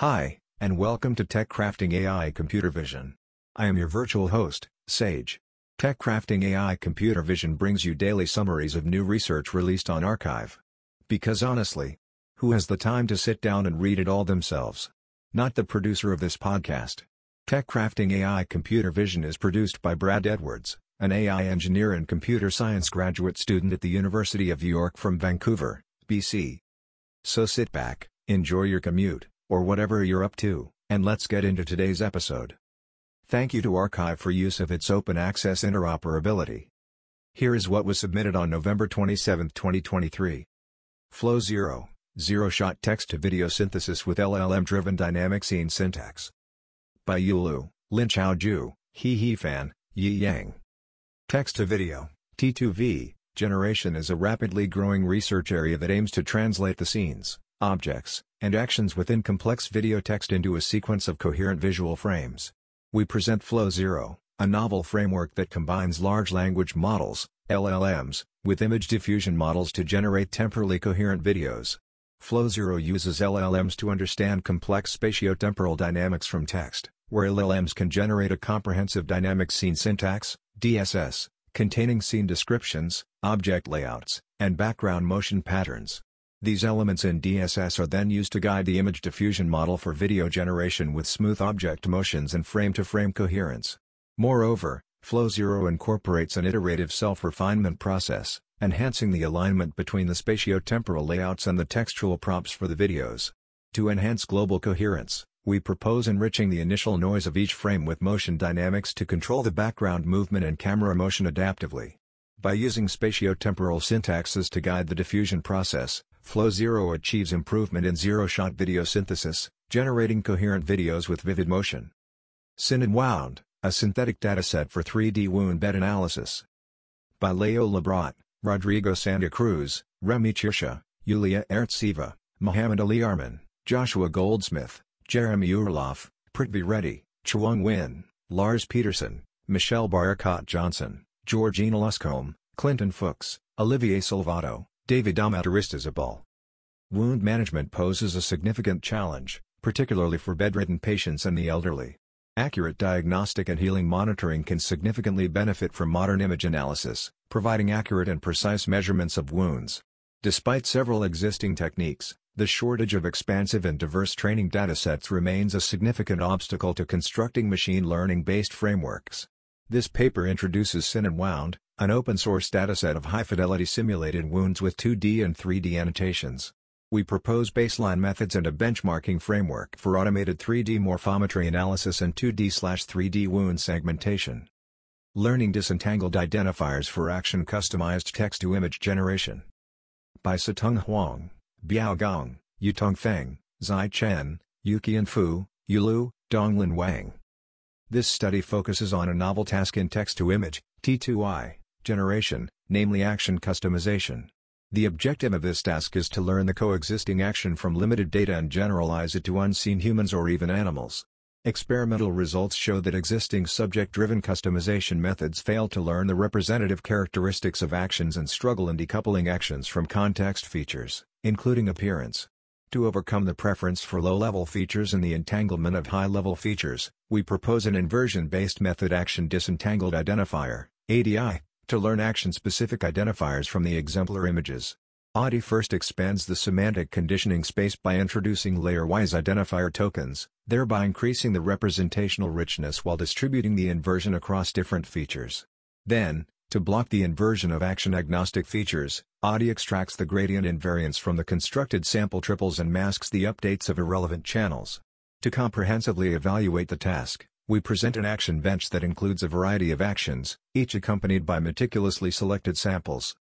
Hi, and welcome to Tech Crafting AI Computer Vision. I am your virtual host, Sage. Tech Crafting AI Computer Vision brings you daily summaries of new research released on arXiv. Because honestly, who has the time to sit down and read it all themselves? Not the producer of this podcast. Tech Crafting AI Computer Vision is produced by Brad Edwards, an AI engineer and computer science graduate student at the University of York from Vancouver, BC. So sit back, enjoy your commute, or whatever you're up to, and let's get into today's episode. Thank you to arXiv for use of its open access interoperability. Here is what was submitted on November 27, 2023. Flow Zero, Zero-Shot Text-to-Video Synthesis with LLM-Driven Dynamic Scene Syntax. By Yulu, Lin Chao Ju, He He Fan, Yi Yang. Text-to-Video, T2V, generation is a rapidly growing research area that aims to translate the scenes, objects, and actions within complex video text into a sequence of coherent visual frames. We present Flow Zero, a novel framework that combines large language models, LLMs, with image diffusion models to generate temporally coherent videos. Flow Zero uses LLMs to understand complex spatiotemporal dynamics from text, where LLMs can generate a comprehensive dynamic scene syntax, DSS, containing scene descriptions, object layouts, and background motion patterns. These elements in DSS are then used to guide the image diffusion model for video generation with smooth object motions and frame-to-frame coherence. Moreover, Flow Zero incorporates an iterative self-refinement process, enhancing the alignment between the spatiotemporal layouts and the textual prompts for the videos. To enhance global coherence, we propose enriching the initial noise of each frame with motion dynamics to control the background movement and camera motion adaptively. By using spatiotemporal syntaxes to guide the diffusion process, Flow Zero achieves improvement in zero-shot video synthesis, generating coherent videos with vivid motion. SynedWound, a synthetic dataset for 3D wound bed analysis. By Leo Lebrat, Rodrigo Santa Cruz, Remy Chirsha, Yulia Ertseva, Mohamed Ali Arman, Joshua Goldsmith, Jeremy Oorloff, Prithvi Reddy, Chuang Nguyen, Lars Petersson, Michelle Barakat Johnson, Georgina Luscombe, Clinton Fookes, Olivier Salvado, David Amataristizabal. Wound management poses a significant challenge, particularly for bedridden patients and the elderly. Accurate diagnostic and healing monitoring can significantly benefit from modern image analysis, providing accurate and precise measurements of wounds. Despite several existing techniques, the shortage of expansive and diverse training datasets remains a significant obstacle to constructing machine learning-based frameworks. This paper introduces SynedWound, an open-source dataset of high-fidelity simulated wounds with 2D and 3D annotations. We propose baseline methods and a benchmarking framework for automated 3D morphometry analysis and 2D/3D wound segmentation. Learning disentangled identifiers for action customized text-to-image generation. By Satung Huang, Biao Gong, Yutong Feng, Zai Chen, Yuqian Fu, Yulu, Donglin Wang. This study focuses on a novel task in text-to-image, T2I, generation, namely action customization. The objective of this task is to learn the coexisting action from limited data and generalize it to unseen humans or even animals. Experimental results show that existing subject-driven customization methods fail to learn the representative characteristics of actions and struggle in decoupling actions from context features, including appearance. To overcome the preference for low-level features and the entanglement of high-level features, we propose an inversion-based method action disentangled identifier, ADI, to learn action-specific identifiers from the exemplar images. ADI first expands the semantic conditioning space by introducing layer-wise identifier tokens, thereby increasing the representational richness while distributing the inversion across different features. Then, to block the inversion of action-agnostic features, ADI extracts the gradient invariance from the constructed sample triples and masks the updates of irrelevant channels. To comprehensively evaluate the task, we present an action bench that includes a variety of actions, each accompanied by meticulously selected samples.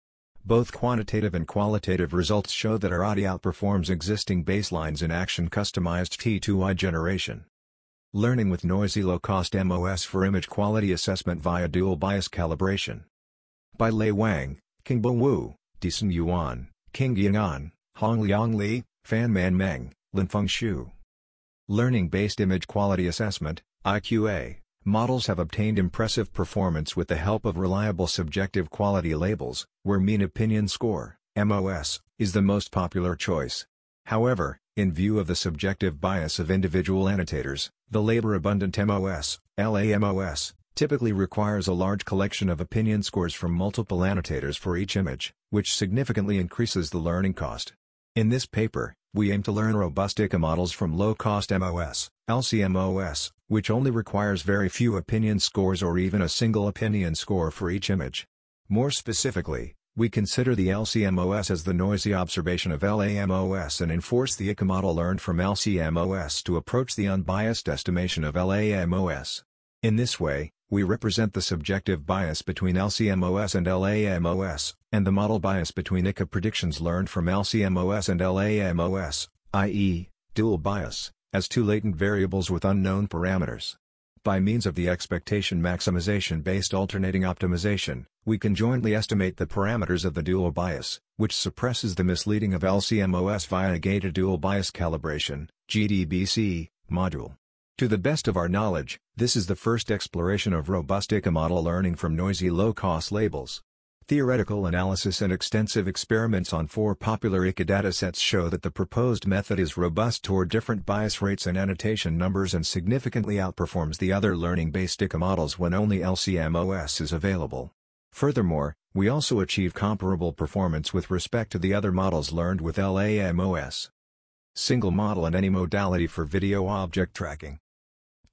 Both quantitative and qualitative results show that our ADI outperforms existing baselines in action customized T2I generation. Learning with noisy low-cost MOS for image quality assessment via dual bias calibration. By Lei Wang, Qingbo Wu, Disen Yuan, King Ying'an, Hongliang Li, Fan Man Meng, Linfeng Xu. Learning-based image quality assessment, IQA, models have obtained impressive performance with the help of reliable subjective quality labels, where mean opinion score, MOS, is the most popular choice. However, in view of the subjective bias of individual annotators, the labor-abundant MOS, LAMOS, typically requires a large collection of opinion scores from multiple annotators for each image, which significantly increases the learning cost. In this paper, we aim to learn robust IQA models from low-cost MOS, LCMOS, which only requires very few opinion scores or even a single opinion score for each image. More specifically, we consider the LCMOS as the noisy observation of LAMOS and enforce the IQA model learned from LCMOS to approach the unbiased estimation of LAMOS. In this way, we represent the subjective bias between LCMOS and LAMOS, and the model bias between IQA predictions learned from LCMOS and LAMOS, i.e., dual bias, as two latent variables with unknown parameters. By means of the expectation maximization-based alternating optimization, we can jointly estimate the parameters of the dual bias, which suppresses the misleading of LCMOS via a gated dual bias calibration GDBC, module. To the best of our knowledge, this is the first exploration of robust IQA model learning from noisy low-cost labels. Theoretical analysis and extensive experiments on four popular IQA datasets show that the proposed method is robust toward different bias rates and annotation numbers and significantly outperforms the other learning-based IQA models when only LCMOS is available. Furthermore, we also achieve comparable performance with respect to the other models learned with LAMOS. Single model and any modality for video object tracking.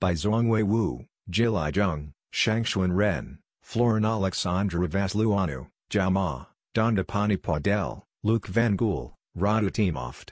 By Zhongwei Wu, Jilai Zheng, Shangshuan Ren. Florin Alexandra Vasluianu, Jama, Dandapani Paudel, Luc Van Gool, Radu Timofte.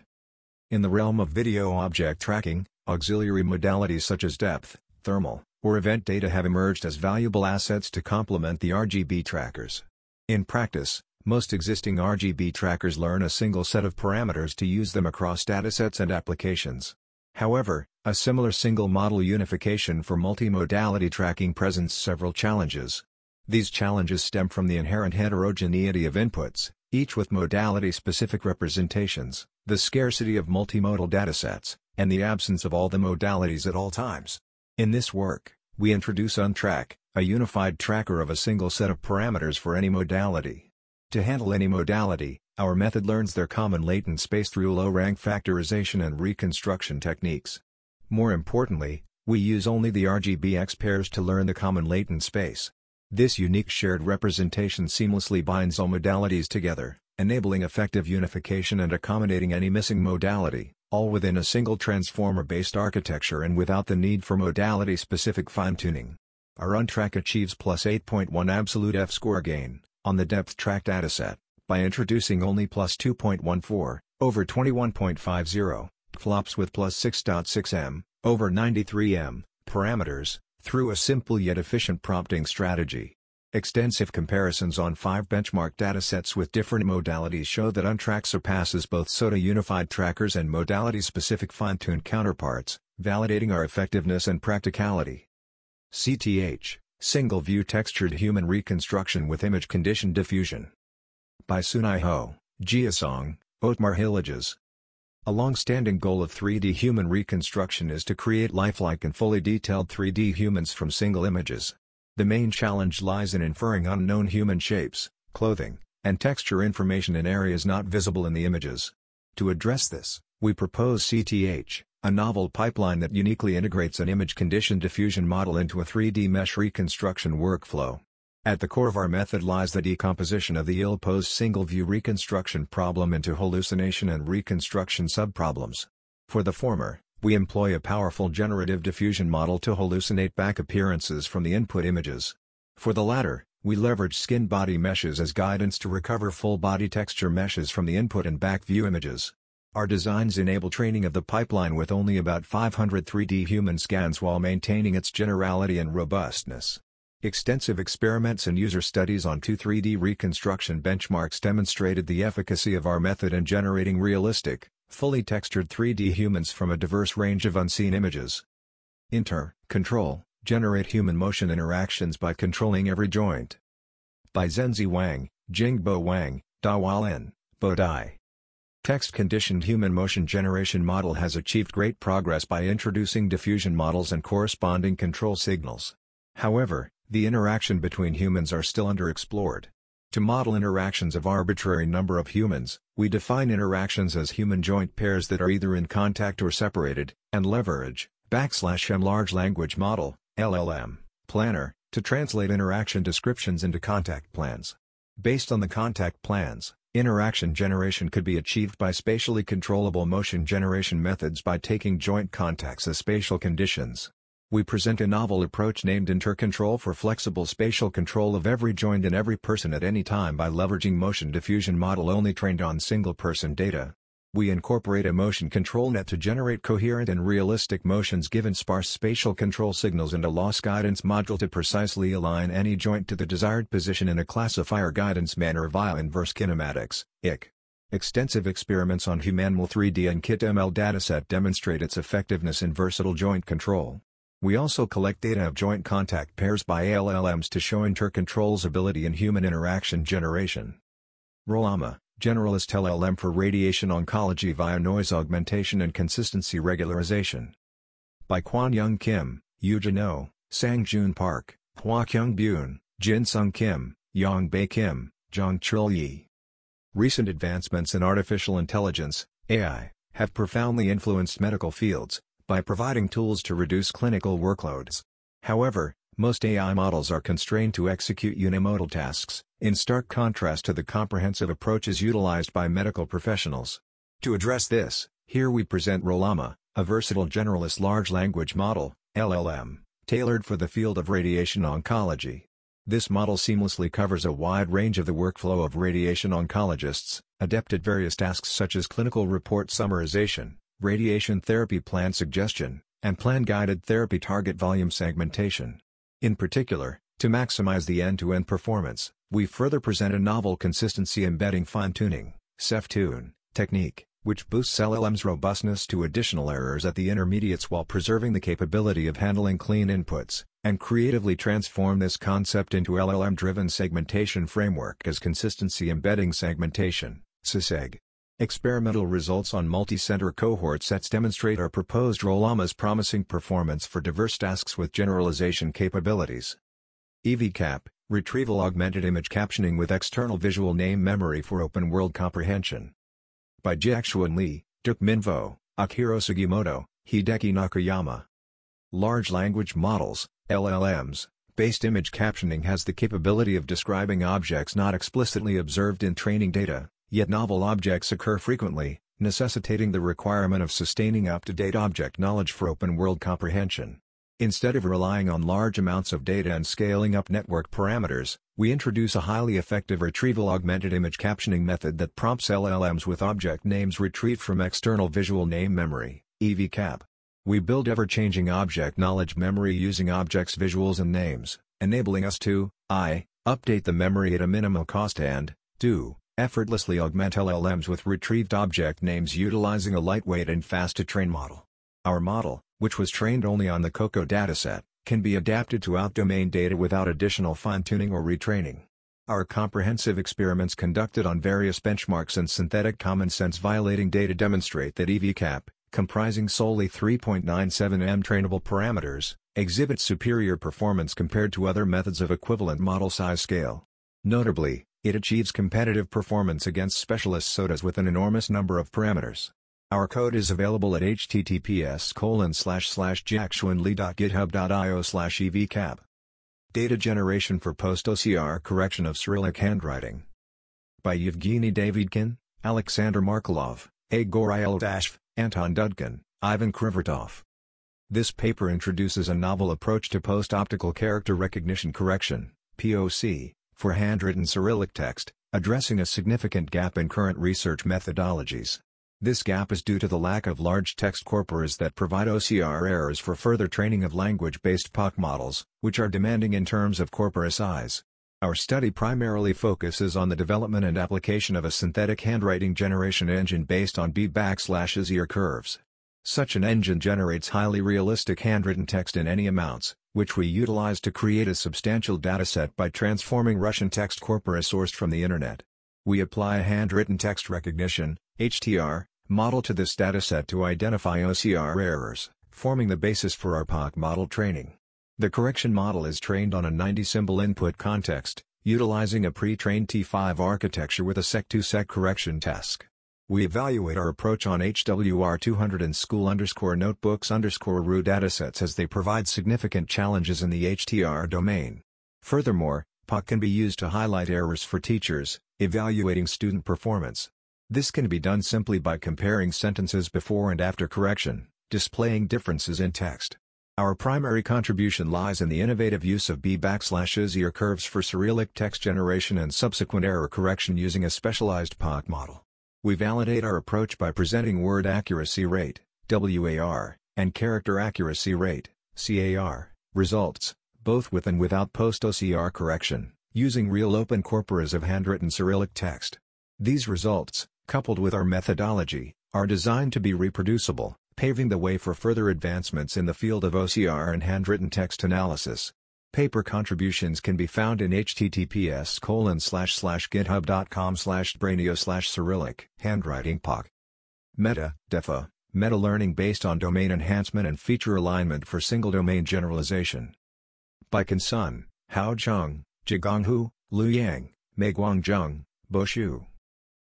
In the realm of video object tracking, auxiliary modalities such as depth, thermal, or event data have emerged as valuable assets to complement the RGB trackers. In practice, most existing RGB trackers learn a single set of parameters to use them across datasets and applications. However, a similar single model unification for multimodality tracking presents several challenges. These challenges stem from the inherent heterogeneity of inputs, each with modality-specific representations, the scarcity of multimodal datasets, and the absence of all the modalities at all times. In this work, we introduce UnTrack, a unified tracker of a single set of parameters for any modality. To handle any modality, our method learns their common latent space through low-rank factorization and reconstruction techniques. More importantly, we use only the RGBX pairs to learn the common latent space. This unique shared representation seamlessly binds all modalities together, enabling effective unification and accommodating any missing modality, all within a single transformer-based architecture and without the need for modality-specific fine-tuning. Our UnTrack achieves plus 8.1 absolute F-score gain, on the depth track dataset, by introducing only plus 2.14, over 21.50, flops with plus 6.6 m, over 93 m, parameters, through a simple yet efficient prompting strategy. Extensive comparisons on five benchmark datasets with different modalities show that UnTrack surpasses both SOTA unified trackers and modality-specific fine-tuned counterparts, validating our effectiveness and practicality. CTH, Single View Textured Human Reconstruction with Image Condition Diffusion. By Sunai Ho, Jiasong, Otmar Hilliges, a long-standing goal of 3D human reconstruction is to create lifelike and fully detailed 3D humans from single images. The main challenge lies in inferring unknown human shapes, clothing, and texture information in areas not visible in the images. To address this, we propose CTH, a novel pipeline that uniquely integrates an image condition diffusion model into a 3D mesh reconstruction workflow. At the core of our method lies the decomposition of the ill-posed single-view reconstruction problem into hallucination and reconstruction subproblems. For the former, we employ a powerful generative diffusion model to hallucinate back appearances from the input images. For the latter, we leverage skin-body meshes as guidance to recover full-body texture meshes from the input and back view images. Our designs enable training of the pipeline with only about 500 3D human scans while maintaining its generality and robustness. Extensive experiments and user studies on two 3D reconstruction benchmarks demonstrated the efficacy of our method in generating realistic, fully textured 3D humans from a diverse range of unseen images. Inter, control, generate human motion interactions by controlling every joint. By Zhenzi Wang, Jingbo Wang, Dawal Bo Dai. Text-conditioned human motion generation model has achieved great progress by introducing diffusion models and corresponding control signals. However, the interaction between humans are still underexplored. To model interactions of arbitrary number of humans, we define interactions as human joint pairs that are either in contact or separated, and leverage, backslash m large language model, LLM, planner, to translate interaction descriptions into contact plans. Based on the contact plans, interaction generation could be achieved by spatially controllable motion generation methods by taking joint contacts as spatial conditions. We present a novel approach named intercontrol for flexible spatial control of every joint in every person at any time by leveraging motion diffusion model only trained on single-person data. We incorporate a motion control net to generate coherent and realistic motions given sparse spatial control signals and a loss guidance module to precisely align any joint to the desired position in a classifier guidance manner via inverse kinematics, IK. Extensive experiments on HumanML 3D and KitML dataset demonstrate its effectiveness in versatile joint control. We also collect data of joint contact pairs by LLMs to show intercontrol's ability in human interaction generation. RO-LLaMA, Generalist LLM for radiation oncology via noise augmentation and consistency regularization. By Kwon-Young Kim, Yoojin Oh, Sang-Joon Park, Hwa-Kyung Byun, Jin-Sung Kim, Yong-Bae Kim, Jong-Chul Ye. Recent advancements in artificial intelligence, AI, have profoundly influenced medical fields, by providing tools to reduce clinical workloads. However, most AI models are constrained to execute unimodal tasks, in stark contrast to the comprehensive approaches utilized by medical professionals. To address this, here we present RO-LLaMA, a versatile generalist large language model, LLM, tailored for the field of radiation oncology. This model seamlessly covers a wide range of the workflow of radiation oncologists, adept at various tasks such as clinical report summarization, radiation therapy plan suggestion, and plan-guided therapy target volume segmentation. In particular, to maximize the end-to-end -end performance, we further present a novel consistency embedding fine-tuning (CEF-tune) technique, which boosts LLM's robustness to additional errors at the intermediates while preserving the capability of handling clean inputs, and creatively transform this concept into LLM-driven segmentation framework as consistency embedding segmentation, CESEG. Experimental results on multi-center cohort sets demonstrate our proposed RO-LLaMA's promising performance for diverse tasks with generalization capabilities. EVCAP, Retrieval Augmented Image Captioning with External Visual Name Memory for Open World Comprehension. By Jiaxuan Li, Duc Minh Vo, Akihiro Sugimoto, Hideki Nakayama. Large Language Models, LLMs, based image captioning has the capability of describing objects not explicitly observed in training data, Yet novel objects occur frequently, necessitating the requirement of sustaining up-to-date object knowledge for open-world comprehension. Instead of relying on large amounts of data and scaling up network parameters, we introduce a highly effective retrieval augmented image captioning method that prompts LLMs with object names retrieved from external visual name memory, EVCAP. We build ever-changing object knowledge memory using objects' visuals and names, enabling us to, I, update the memory at a minimal cost and, do, effortlessly augment LLMs with retrieved object names utilizing a lightweight and fast-to-train model. Our model, which was trained only on the COCO dataset, can be adapted to out-domain data without additional fine-tuning or retraining. Our comprehensive experiments conducted on various benchmarks and synthetic common sense violating data demonstrate that EVCAP, comprising solely 3.97m trainable parameters, exhibits superior performance compared to other methods of equivalent model size scale. Notably, it achieves competitive performance against specialist SOTAs with an enormous number of parameters. Our code is available at https jiaxuanli.github.io evcap. Data generation for post-OCR correction of Cyrillic handwriting. By Yevgeny Davidkin, Alexander Markelov, Egor Ildashv, Anton Dudkin, Ivan Krivortov. This paper introduces a novel approach to post-optical character recognition correction, POC, for handwritten Cyrillic text, addressing a significant gap in current research methodologies. This gap is due to the lack of large text corpora that provide OCR errors for further training of language-based POC models, which are demanding in terms of corpora size. Our study primarily focuses on the development and application of a synthetic handwriting generation engine based on B backslash ear curves. Such an engine generates highly realistic handwritten text in any amounts, which we utilize to create a substantial dataset by transforming Russian text corpora sourced from the Internet. We apply a handwritten text recognition HTR, model to this dataset to identify OCR errors, forming the basis for our POC model training. The correction model is trained on a 90-symbol input context, utilizing a pre-trained T5 architecture with a sec-to-sec correction task. We evaluate our approach on HWR200 and school underscore notebooks underscore RU datasets as they provide significant challenges in the HTR domain. Furthermore, POC can be used to highlight errors for teachers, evaluating student performance. This can be done simply by comparing sentences before and after correction, displaying differences in text. Our primary contribution lies in the innovative use of B backslashes or curves for Cyrillic text generation and subsequent error correction using a specialized POC model. We validate our approach by presenting word accuracy rate, WAR, and character accuracy rate, CAR, results, both with and without post-OCR correction, using real open corporas of handwritten Cyrillic text. These results, coupled with our methodology, are designed to be reproducible, paving the way for further advancements in the field of OCR and handwritten text analysis. Paper contributions can be found in https github.com brainio Cyrillic handwriting POC. Meta, DEFA, meta learning based on domain enhancement and feature alignment for single domain generalization. By Sun, Hao Zheng, Jigong Hu, Lu Yang, Meiguang Zheng, Bo Xu.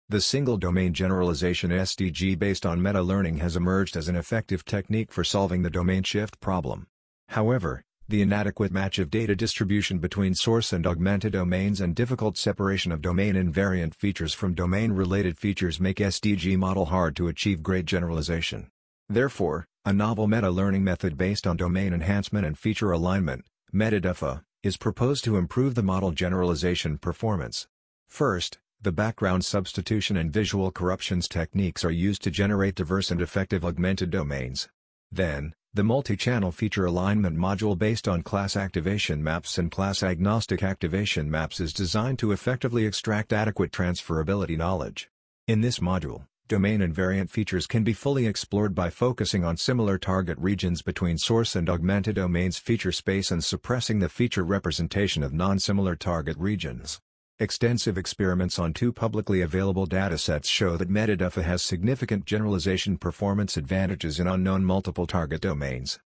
The single domain generalization SDG based on meta learning has emerged as an effective technique for solving the domain shift problem. However, the inadequate match of data distribution between source and augmented domains and difficult separation of domain invariant features from domain-related features make SDG model hard to achieve great generalization. Therefore, a novel meta-learning method based on domain enhancement and feature alignment, MetaDEFA, is proposed to improve the model generalization performance. First, the background substitution and visual corruptions techniques are used to generate diverse and effective augmented domains. Then, the multi-channel feature alignment module based on class activation maps and class-agnostic activation maps is designed to effectively extract adequate transferability knowledge. In this module, domain invariant features can be fully explored by focusing on similar target regions between source and augmented domains feature space and suppressing the feature representation of non-similar target regions. Extensive experiments on two publicly available datasets show that MetaDEFA has significant generalization performance advantages in unknown multiple target domains.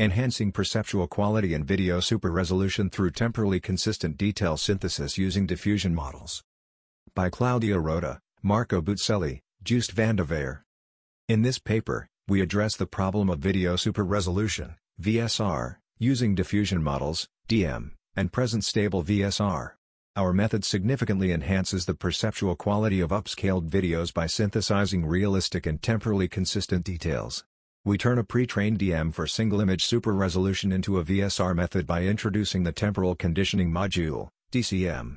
Enhancing perceptual quality and video super resolution through temporally consistent detail synthesis using diffusion models. By Claudio Rota, Marco Buzzelli, de Veer. In this paper, we address the problem of video super resolution, VSR, using diffusion models, DM, and present stable VSR. Our method significantly enhances the perceptual quality of upscaled videos by synthesizing realistic and temporally consistent details. We turn a pre-trained DM for single-image super resolution into a VSR method by introducing the Temporal Conditioning Module, TCM.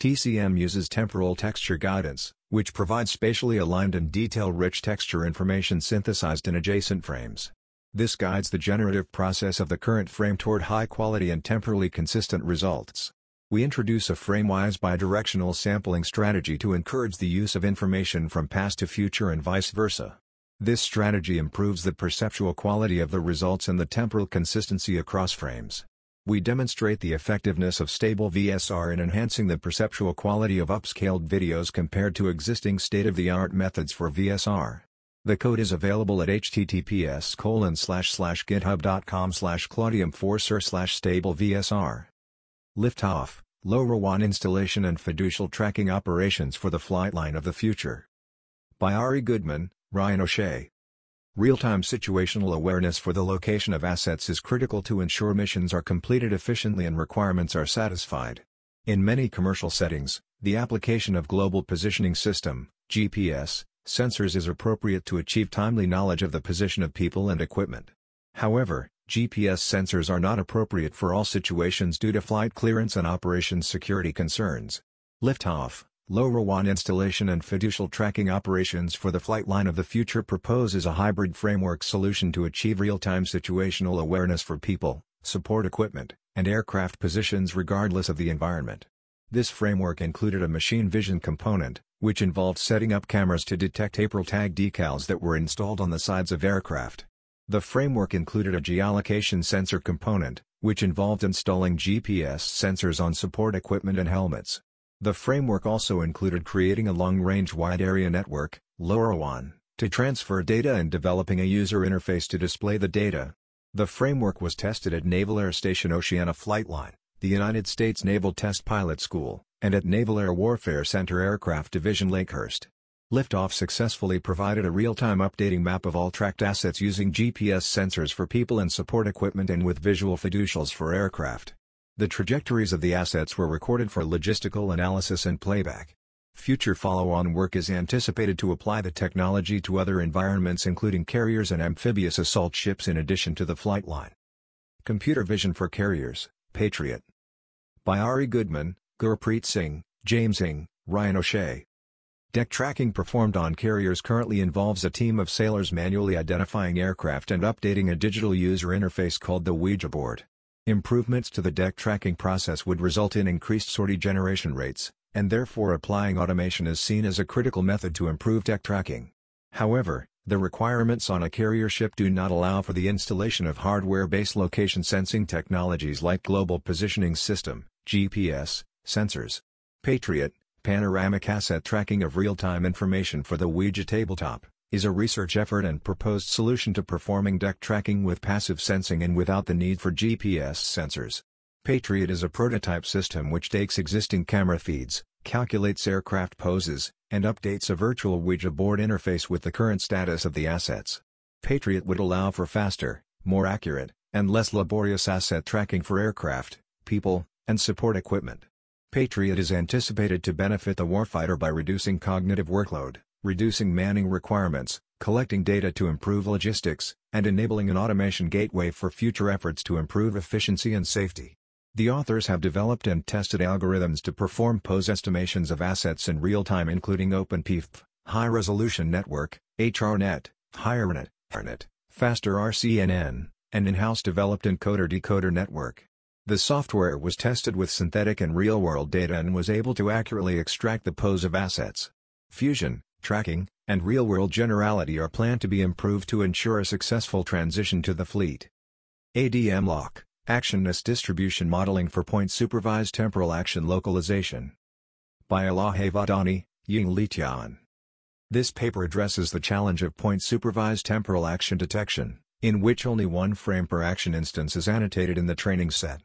TCM uses temporal texture guidance, which provides spatially aligned and detail-rich texture information synthesized in adjacent frames. This guides the generative process of the current frame toward high-quality and temporally consistent results. We introduce a frame-wise bidirectional sampling strategy to encourage the use of information from past to future and vice versa. This strategy improves the perceptual quality of the results and the temporal consistency across frames. We demonstrate the effectiveness of stable VSR in enhancing the perceptual quality of upscaled videos compared to existing state-of-the-art methods for VSR. The code is available at https github.com slash claudium4 slash stable VSR. Liftoff, LoRaWAN installation and fiducial tracking operations for the flight line of the future. By Ari Goodman, Ryan O'Shea. Real-time situational awareness for the location of assets is critical to ensure missions are completed efficiently and requirements are satisfied. In many commercial settings, the application of Global Positioning System, GPS, sensors is appropriate to achieve timely knowledge of the position of people and equipment. However, GPS sensors are not appropriate for all situations due to flight clearance and operations security concerns. Liftoff, LoRaWAN installation and fiducial tracking operations for the flight line of the future proposes a hybrid framework solution to achieve real-time situational awareness for people, support equipment, and aircraft positions regardless of the environment. This framework included a machine vision component, which involved setting up cameras to detect April tag decals that were installed on the sides of aircraft. The framework included a geolocation sensor component, which involved installing GPS sensors on support equipment and helmets. The framework also included creating a long-range wide area network, LoRaWAN, to transfer data and developing a user interface to display the data. The framework was tested at Naval Air Station Oceana Flight Line, the United States Naval Test Pilot School, and at Naval Air Warfare Center Aircraft Division Lakehurst. Liftoff successfully provided a real-time updating map of all tracked assets using GPS sensors for people and support equipment and with visual fiducials for aircraft. The trajectories of the assets were recorded for logistical analysis and playback. Future follow-on work is anticipated to apply the technology to other environments including carriers and amphibious assault ships in addition to the flight line. Computer Vision for Carriers, Patriot. By Ari Goodman, Gurpreet Singh, James Ng, Ryan O'Shea. Deck tracking performed on carriers currently involves a team of sailors manually identifying aircraft and updating a digital user interface called the Ouija board. Improvements to the deck tracking process would result in increased sortie generation rates, and therefore applying automation is seen as a critical method to improve deck tracking. However, the requirements on a carrier ship do not allow for the installation of hardware-based location sensing technologies like Global Positioning System, GPS, sensors. Patriot, Panoramic Asset Tracking of Real-Time Information for the Ouija Tabletop, is a research effort and proposed solution to performing deck tracking with passive sensing and without the need for GPS sensors. Patriot is a prototype system which takes existing camera feeds, calculates aircraft poses, and updates a virtual Ouija board interface with the current status of the assets. Patriot would allow for faster, more accurate, and less laborious asset tracking for aircraft, people, and support equipment. Patriot is anticipated to benefit the warfighter by reducing cognitive workload, reducing manning requirements, collecting data to improve logistics, and enabling an automation gateway for future efforts to improve efficiency and safety. The authors have developed and tested algorithms to perform pose estimations of assets in real time including OpenPIFF, High Resolution Network, HRNet, HigherNet, HRNet, Faster RCNN, and in-house developed encoder-decoder network. The software was tested with synthetic and real-world data and was able to accurately extract the pose of assets. Fusion, tracking, and real-world generality are planned to be improved to ensure a successful transition to the fleet. ADM Loc, Actionness Distribution Modeling for Point-Supervised Temporal Action Localization. By Elahe Vahdani, Ying Li Tian. This paper addresses the challenge of point-supervised temporal action detection, in which only one frame per action instance is annotated in the training set.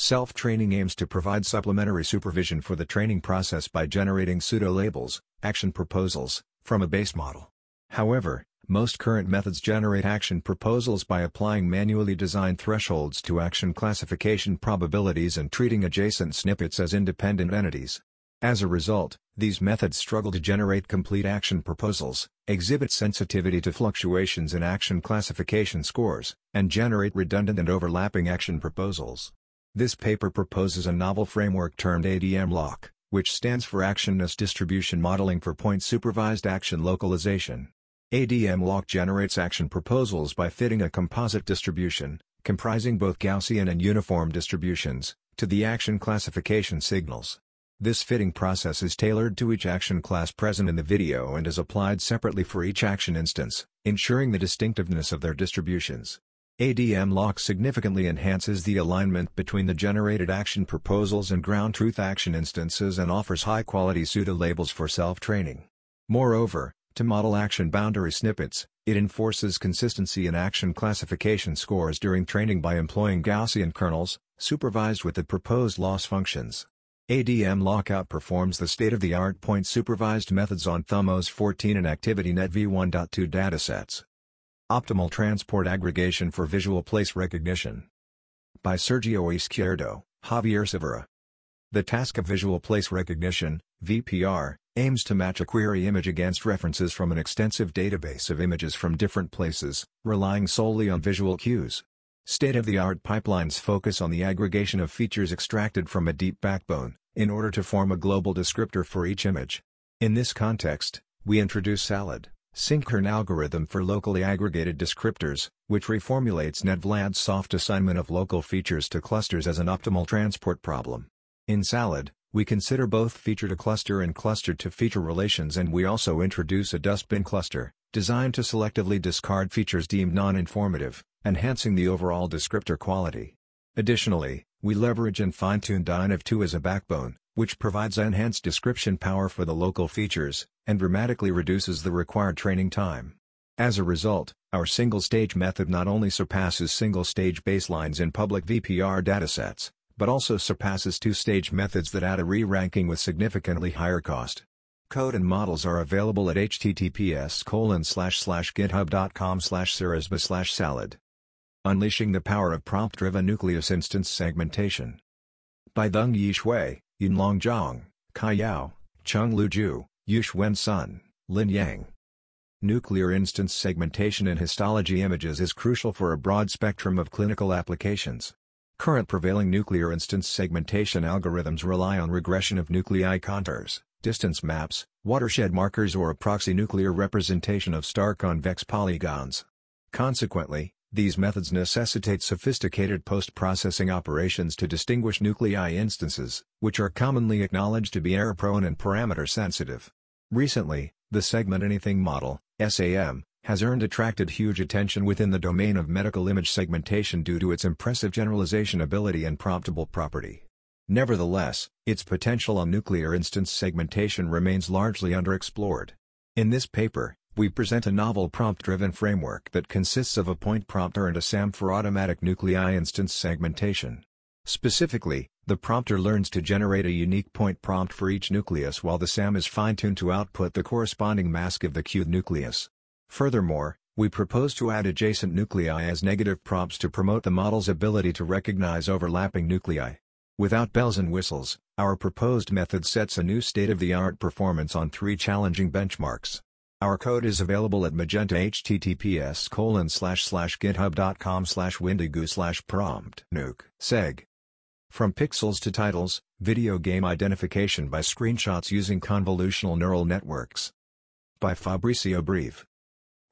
Self-training aims to provide supplementary supervision for the training process by generating pseudo-labels, action proposals, from a base model. However, most current methods generate action proposals by applying manually designed thresholds to action classification probabilities and treating adjacent snippets as independent entities. As a result, these methods struggle to generate complete action proposals, exhibit sensitivity to fluctuations in action classification scores, and generate redundant and overlapping action proposals. This paper proposes a novel framework termed ADM Loc, which stands for Actionness Distribution Modeling for Point Supervised Action Localization. ADM Loc generates action proposals by fitting a composite distribution, comprising both Gaussian and uniform distributions, to the action classification signals. This fitting process is tailored to each action class present in the video and is applied separately for each action instance, ensuring the distinctiveness of their distributions. ADM Loc significantly enhances the alignment between the generated action proposals and ground truth action instances and offers high-quality pseudo-labels for self-training. Moreover, to model action boundary snippets, it enforces consistency in action classification scores during training by employing Gaussian kernels, supervised with the proposed loss functions. ADM Lockout performs the state-of-the-art point-supervised methods on Thumos 14 and ActivityNet v1.2 datasets. Optimal Transport Aggregation for Visual Place Recognition. By Sergio Izquierdo, Javier Civera. The task of visual place recognition, VPR, aims to match a query image against references from an extensive database of images from different places, relying solely on visual cues. State-of-the-art pipelines focus on the aggregation of features extracted from a deep backbone, in order to form a global descriptor for each image. In this context, we introduce SALAD, Sinkhorn algorithm for locally aggregated descriptors, which reformulates NetVLAD's soft assignment of local features to clusters as an optimal transport problem. In SALAD, we consider both feature-to-cluster and cluster-to-feature relations and we also introduce a dustbin cluster, designed to selectively discard features deemed non-informative, enhancing the overall descriptor quality. Additionally, we leverage and fine-tune DINOv2 as a backbone, which provides enhanced description power for the local features, and dramatically reduces the required training time. As a result, our single-stage method not only surpasses single-stage baselines in public VPR datasets, but also surpasses two-stage methods that add a re-ranking with significantly higher cost. Code and models are available at https github.com slash salad. Unleashing the power of prompt-driven nucleus instance segmentation. By Deng-Yi Shui, Yunlong Zhang, Kai Yao, Chung Lu Ju, Yuxuan Sun, Lin Yang. Nuclear instance segmentation in histology images is crucial for a broad spectrum of clinical applications. Current prevailing nuclear instance segmentation algorithms rely on regression of nuclei contours, distance maps, watershed markers or a proxy nuclear representation of star convex polygons. Consequently, these methods necessitate sophisticated post-processing operations to distinguish nuclei instances, which are commonly acknowledged to be error-prone and parameter-sensitive. Recently, the Segment Anything model, SAM, has earned attracted huge attention within the domain of medical image segmentation due to its impressive generalization ability and promptable property. Nevertheless, its potential on nuclear instance segmentation remains largely underexplored. In this paper, we present a novel prompt-driven framework that consists of a point prompter and a SAM for automatic nuclei instance segmentation. Specifically, the prompter learns to generate a unique point prompt for each nucleus while the SAM is fine-tuned to output the corresponding mask of the cued nucleus. Furthermore, we propose to add adjacent nuclei as negative prompts to promote the model's ability to recognize overlapping nuclei. Without bells and whistles, our proposed method sets a new state-of-the-art performance on three challenging benchmarks. Our code is available at magenta https github.com slash windigo slash prompt nuke seg. From pixels to titles, video game identification by screenshots using convolutional neural networks. By Fabricio Breve.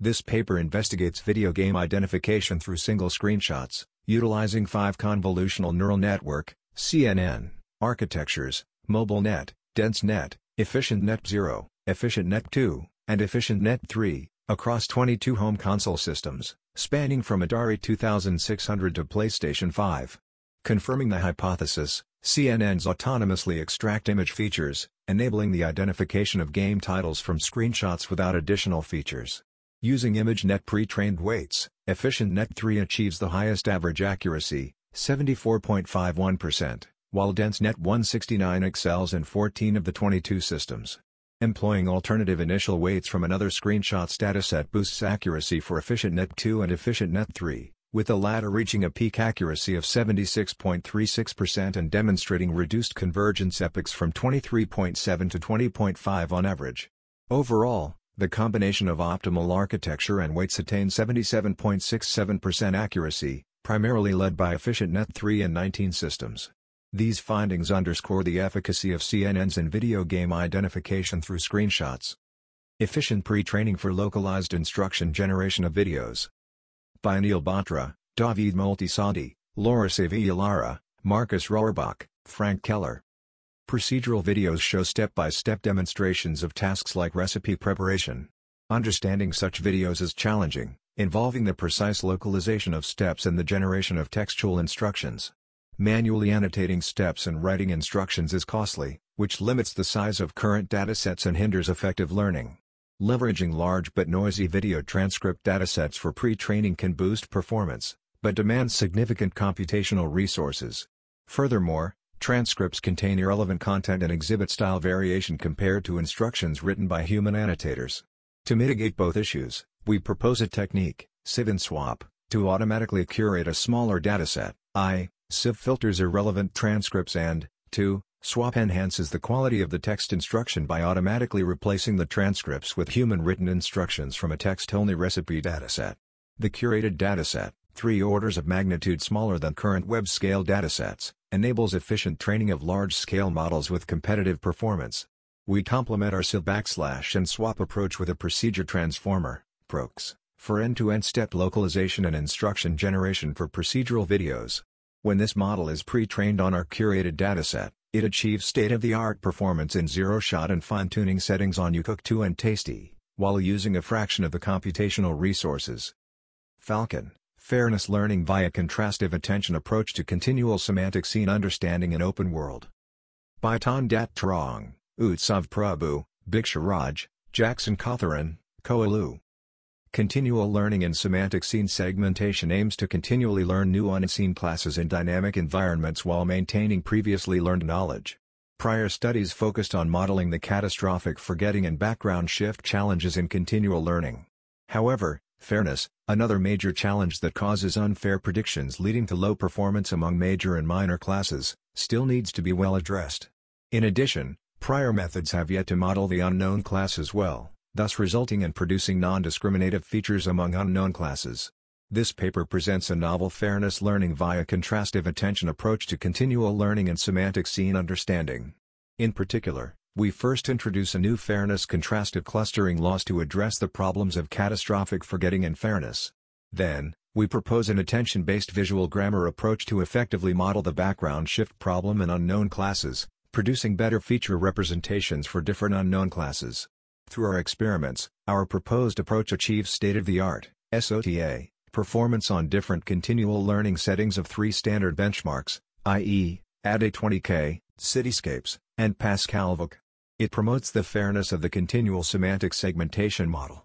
This paper investigates video game identification through single screenshots, utilizing five convolutional neural network CNN, architectures, MobileNet, DenseNet, EfficientNet0, EfficientNet2, and EfficientNet3, across 22 home console systems, spanning from Atari 2600 to PlayStation 5. Confirming the hypothesis, CNNs autonomously extract image features, enabling the identification of game titles from screenshots without additional features. Using ImageNet pre-trained weights, EfficientNet3 achieves the highest average accuracy, 74.51%, while DenseNet 169 excels in 14 of the 22 systems. Employing alternative initial weights from another screenshots dataset boosts accuracy for EfficientNet2 and EfficientNet3 with the latter reaching a peak accuracy of 76.36% and demonstrating reduced convergence epochs from 23.7 to 20.5 on average. Overall, the combination of optimal architecture and weights attained 77.67% accuracy, primarily led by EfficientNet 3 and 19 systems. These findings underscore the efficacy of CNNs in video game identification through screenshots. Efficient pre-training for localized instruction generation of videos by Anil Batra, David Moltisanti, Laura Sevilla-Lara, Marcus Rohrbach, Frank Keller. Procedural videos show step-by-step -step demonstrations of tasks like recipe preparation. Understanding such videos is challenging, involving the precise localization of steps and the generation of textual instructions. Manually annotating steps and writing instructions is costly, which limits the size of current datasets and hinders effective learning. Leveraging large but noisy video transcript datasets for pre-training can boost performance, but demands significant computational resources. Furthermore, transcripts contain irrelevant content and exhibit style variation compared to instructions written by human annotators. To mitigate both issues, we propose a technique, sieve and swap, to automatically curate a smaller dataset, i. Sieve filters irrelevant transcripts and, 2. Swap enhances the quality of the text instruction by automatically replacing the transcripts with human-written instructions from a text-only recipe dataset. The curated dataset, three orders of magnitude smaller than current web-scale datasets, enables efficient training of large-scale models with competitive performance. We complement our sieve backslash and swap approach with a procedure transformer, ProcX, for end-to-end -end step localization and instruction generation for procedural videos. When this model is pre-trained on our curated dataset, it achieves state-of-the-art performance in zero-shot and fine-tuning settings on YouCook 2 and Tasty, while using a fraction of the computational resources. Falcon, Fairness Learning via Contrastive Attention Approach to Continual Semantic Scene Understanding in Open World. By Dat Truong, Utsav Prabhu, Raj, Jackson Cothren, Koalu. Continual learning in semantic scene segmentation aims to continually learn new unseen classes in dynamic environments while maintaining previously learned knowledge. Prior studies focused on modeling the catastrophic forgetting and background shift challenges in continual learning. However, fairness, another major challenge that causes unfair predictions leading to low performance among major and minor classes, still needs to be well addressed. In addition, prior methods have yet to model the unknown class as well thus resulting in producing non-discriminative features among unknown classes. This paper presents a novel fairness learning via contrastive attention approach to continual learning and semantic scene understanding. In particular, we first introduce a new fairness contrastive clustering loss to address the problems of catastrophic forgetting and fairness. Then, we propose an attention-based visual grammar approach to effectively model the background shift problem in unknown classes, producing better feature representations for different unknown classes. Through our experiments, our proposed approach achieves state-of-the-art SOTA, performance on different continual learning settings of three standard benchmarks, i.e., ADE20K, Cityscapes, and Pascal It promotes the fairness of the continual semantic segmentation model.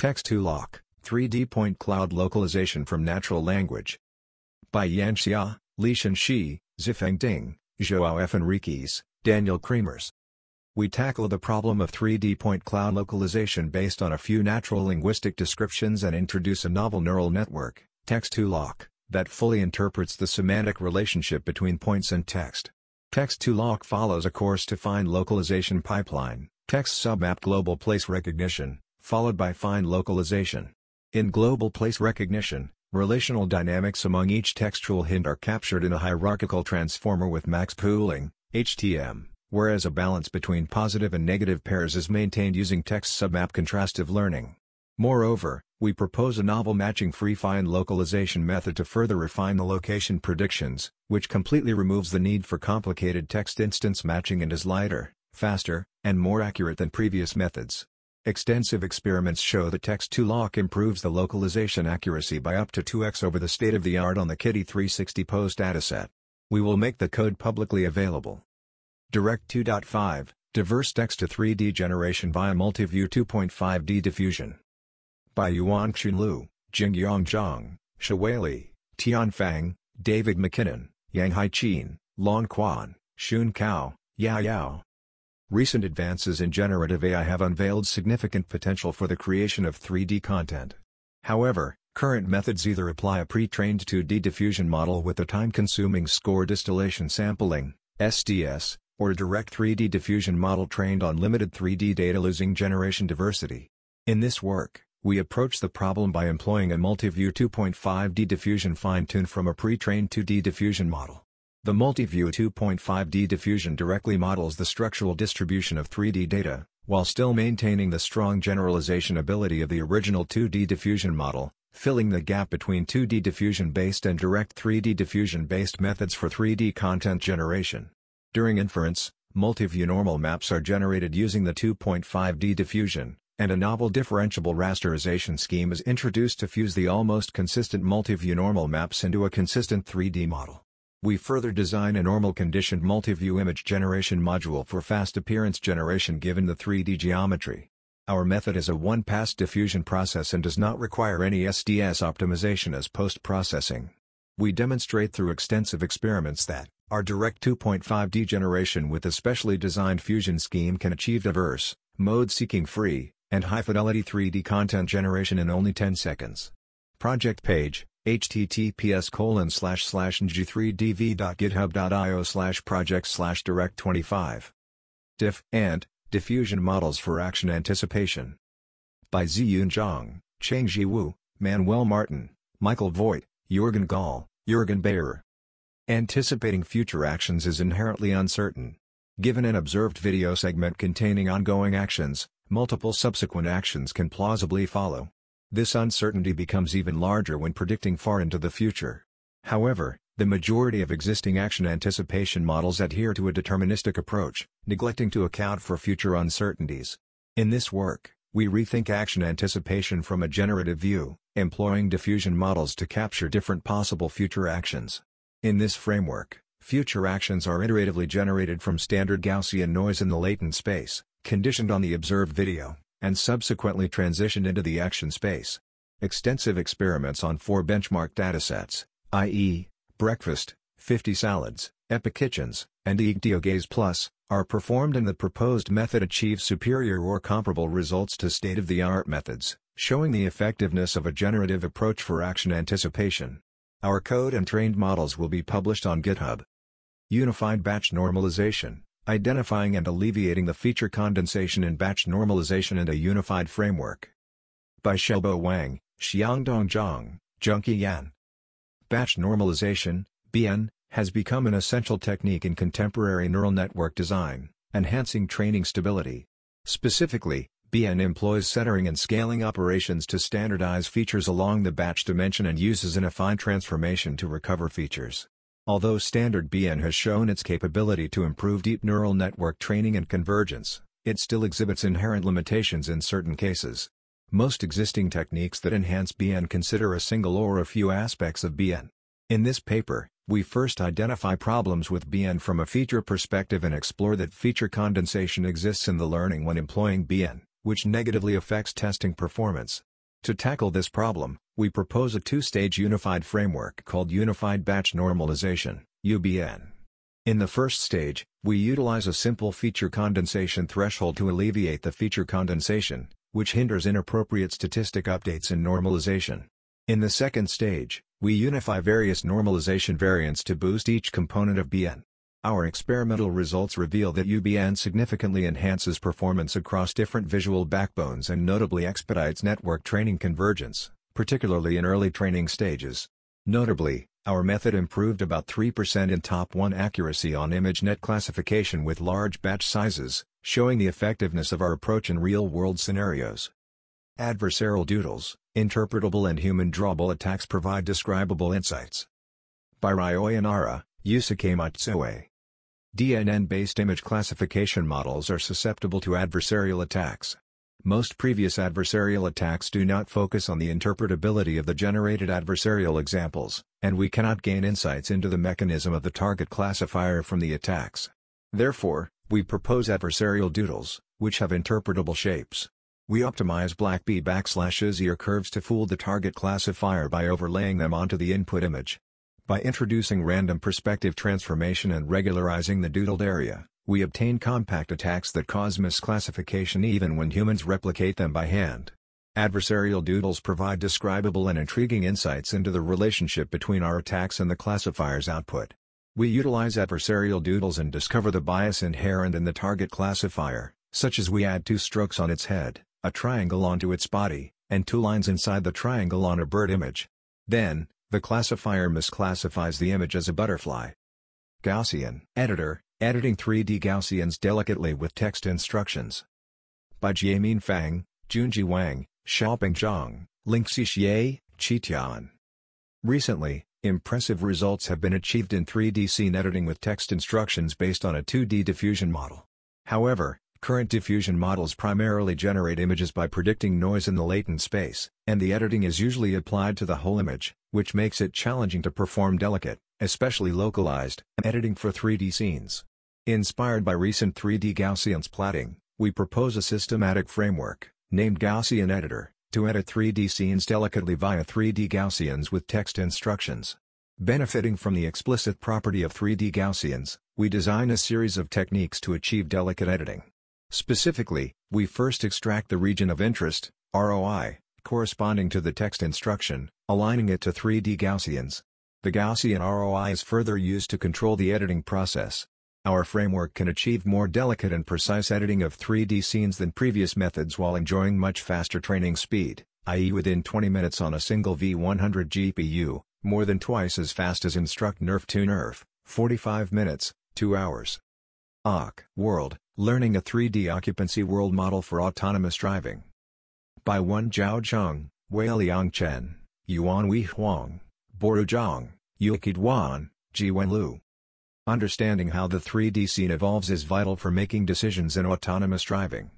Text2Loc, 3D Point Cloud Localization from Natural Language. By Yan Xia, Lishan Shi, Zifeng Ding, Joao F. Henriques, Daniel Cremers. We tackle the problem of 3D point cloud localization based on a few natural linguistic descriptions and introduce a novel neural network, Text2Loc, that fully interprets the semantic relationship between points and text. Text2Loc follows a coarse-to-fine localization pipeline, text submap global place recognition, followed by fine localization. In global place recognition, relational dynamics among each textual hint are captured in a hierarchical transformer with max pooling, HTM whereas a balance between positive and negative pairs is maintained using text submap contrastive learning. Moreover, we propose a novel matching-free fine localization method to further refine the location predictions, which completely removes the need for complicated text instance matching and is lighter, faster, and more accurate than previous methods. Extensive experiments show that Text2Loc improves the localization accuracy by up to 2x over the state-of-the-art on the KITTI360Pose dataset. We will make the code publicly available. Direct 2.5, Diverse Text to 3D Generation via Multiview 2.5D Diffusion. By Yuanxun Lu, Jingyang Zhang, Shiwei Li, Tian Fang, David McKinnon, Yanghai Tsin, Long Quan, Cao, Yao Yao. Recent advances in generative AI have unveiled significant potential for the creation of 3D content. However, current methods either apply a pre-trained 2D diffusion model with a time-consuming score distillation sampling, SDS, or a direct 3D diffusion model trained on limited 3D data losing generation diversity. In this work, we approach the problem by employing a multi-view 2.5D diffusion fine-tuned from a pre-trained 2D diffusion model. The multi-view 2.5D diffusion directly models the structural distribution of 3D data, while still maintaining the strong generalization ability of the original 2D diffusion model, filling the gap between 2D diffusion-based and direct 3D diffusion-based methods for 3D content generation. During inference, multi-view normal maps are generated using the 2.5D diffusion, and a novel differentiable rasterization scheme is introduced to fuse the almost consistent multi-view normal maps into a consistent 3D model. We further design a normal conditioned multi-view image generation module for fast appearance generation given the 3D geometry. Our method is a one-pass diffusion process and does not require any SDS optimization as post-processing. We demonstrate through extensive experiments that, our direct 2.5D generation with a specially designed fusion scheme can achieve diverse, mode-seeking free, and high-fidelity 3D content generation in only 10 seconds. Project page, https colon slash slash ng3dv.github.io slash project slash direct 25. Diff, and, diffusion models for action anticipation. By Zeyun Zhong, Chengzhi Wu, Manuel Martin, Michael Voit, Jürgen Gall, Jürgen Bayer. Anticipating future actions is inherently uncertain. Given an observed video segment containing ongoing actions, multiple subsequent actions can plausibly follow. This uncertainty becomes even larger when predicting far into the future. However, the majority of existing action anticipation models adhere to a deterministic approach, neglecting to account for future uncertainties. In this work, we rethink action anticipation from a generative view, employing diffusion models to capture different possible future actions. In this framework, future actions are iteratively generated from standard Gaussian noise in the latent space, conditioned on the observed video, and subsequently transitioned into the action space. Extensive experiments on four benchmark datasets, i.e., breakfast, 50 salads, Epic Kitchens, and EGTEA Gaze Plus, are performed and the proposed method achieves superior or comparable results to state-of-the-art methods, showing the effectiveness of a generative approach for action anticipation. Our code and trained models will be published on GitHub. Unified Batch Normalization, identifying and alleviating the feature condensation in batch normalization in a unified framework. By Shaobo Wang, Xiangdong Zhang, Junchi Yan. Batch normalization, BN, has become an essential technique in contemporary neural network design, enhancing training stability. Specifically, BN employs centering and scaling operations to standardize features along the batch dimension and uses an affine transformation to recover features. Although standard BN has shown its capability to improve deep neural network training and convergence, it still exhibits inherent limitations in certain cases. Most existing techniques that enhance BN consider a single or a few aspects of BN. In this paper, we first identify problems with BN from a feature perspective and explore that feature condensation exists in the learning when employing BN, which negatively affects testing performance. To tackle this problem, we propose a two-stage unified framework called Unified Batch Normalization UBN. In the first stage, we utilize a simple feature condensation threshold to alleviate the feature condensation, which hinders inappropriate statistic updates in normalization. In the second stage, we unify various normalization variants to boost each component of BN. Our experimental results reveal that UBN significantly enhances performance across different visual backbones and notably expedites network training convergence, particularly in early training stages. Notably, our method improved about 3% in top 1 accuracy on ImageNet classification with large batch sizes, showing the effectiveness of our approach in real-world scenarios. Adversarial doodles, interpretable and human-drawable attacks provide describable insights. By Ryoya Nara, Yusuke Matsui. DNN-based image classification models are susceptible to adversarial attacks. Most previous adversarial attacks do not focus on the interpretability of the generated adversarial examples, and we cannot gain insights into the mechanism of the target classifier from the attacks. Therefore, we propose adversarial doodles, which have interpretable shapes. We optimize black B backslashes ear curves to fool the target classifier by overlaying them onto the input image. By introducing random perspective transformation and regularizing the doodled area, we obtain compact attacks that cause misclassification even when humans replicate them by hand. Adversarial doodles provide describable and intriguing insights into the relationship between our attacks and the classifier's output. We utilize adversarial doodles and discover the bias inherent in the target classifier, such as we add two strokes on its head, a triangle onto its body, and two lines inside the triangle on a bird image. Then, the classifier misclassifies the image as a butterfly. Gaussian Editor, editing 3D Gaussians delicately with text instructions. By Jiemin Fang, Junjie Wang, Xiaopeng Zhang, Lingxi Xie, Qi Tian. Recently, impressive results have been achieved in 3D scene editing with text instructions based on a 2D diffusion model. However, Current diffusion models primarily generate images by predicting noise in the latent space, and the editing is usually applied to the whole image, which makes it challenging to perform delicate, especially localized, editing for 3D scenes. Inspired by recent 3D Gaussian splatting, we propose a systematic framework, named Gaussian Editor, to edit 3D scenes delicately via 3D Gaussians with text instructions. Benefiting from the explicit property of 3D Gaussians, we design a series of techniques to achieve delicate editing. Specifically, we first extract the region of interest, ROI, corresponding to the text instruction, aligning it to 3D Gaussians. The Gaussian ROI is further used to control the editing process. Our framework can achieve more delicate and precise editing of 3D scenes than previous methods while enjoying much faster training speed, i.e. within 20 minutes on a single V100 GPU, more than twice as fast as Instruct-NeRF2NeRF, 45 minutes, 2 hours. AUK World, Learning a 3D Occupancy World Model for Autonomous Driving. By Wen Zhao Zhang, Weiliang Chen, Yuanhui Huang, Borui Zhang, Yueqi Duan, Jiwen Lu. Understanding how the 3D scene evolves is vital for making decisions in autonomous driving.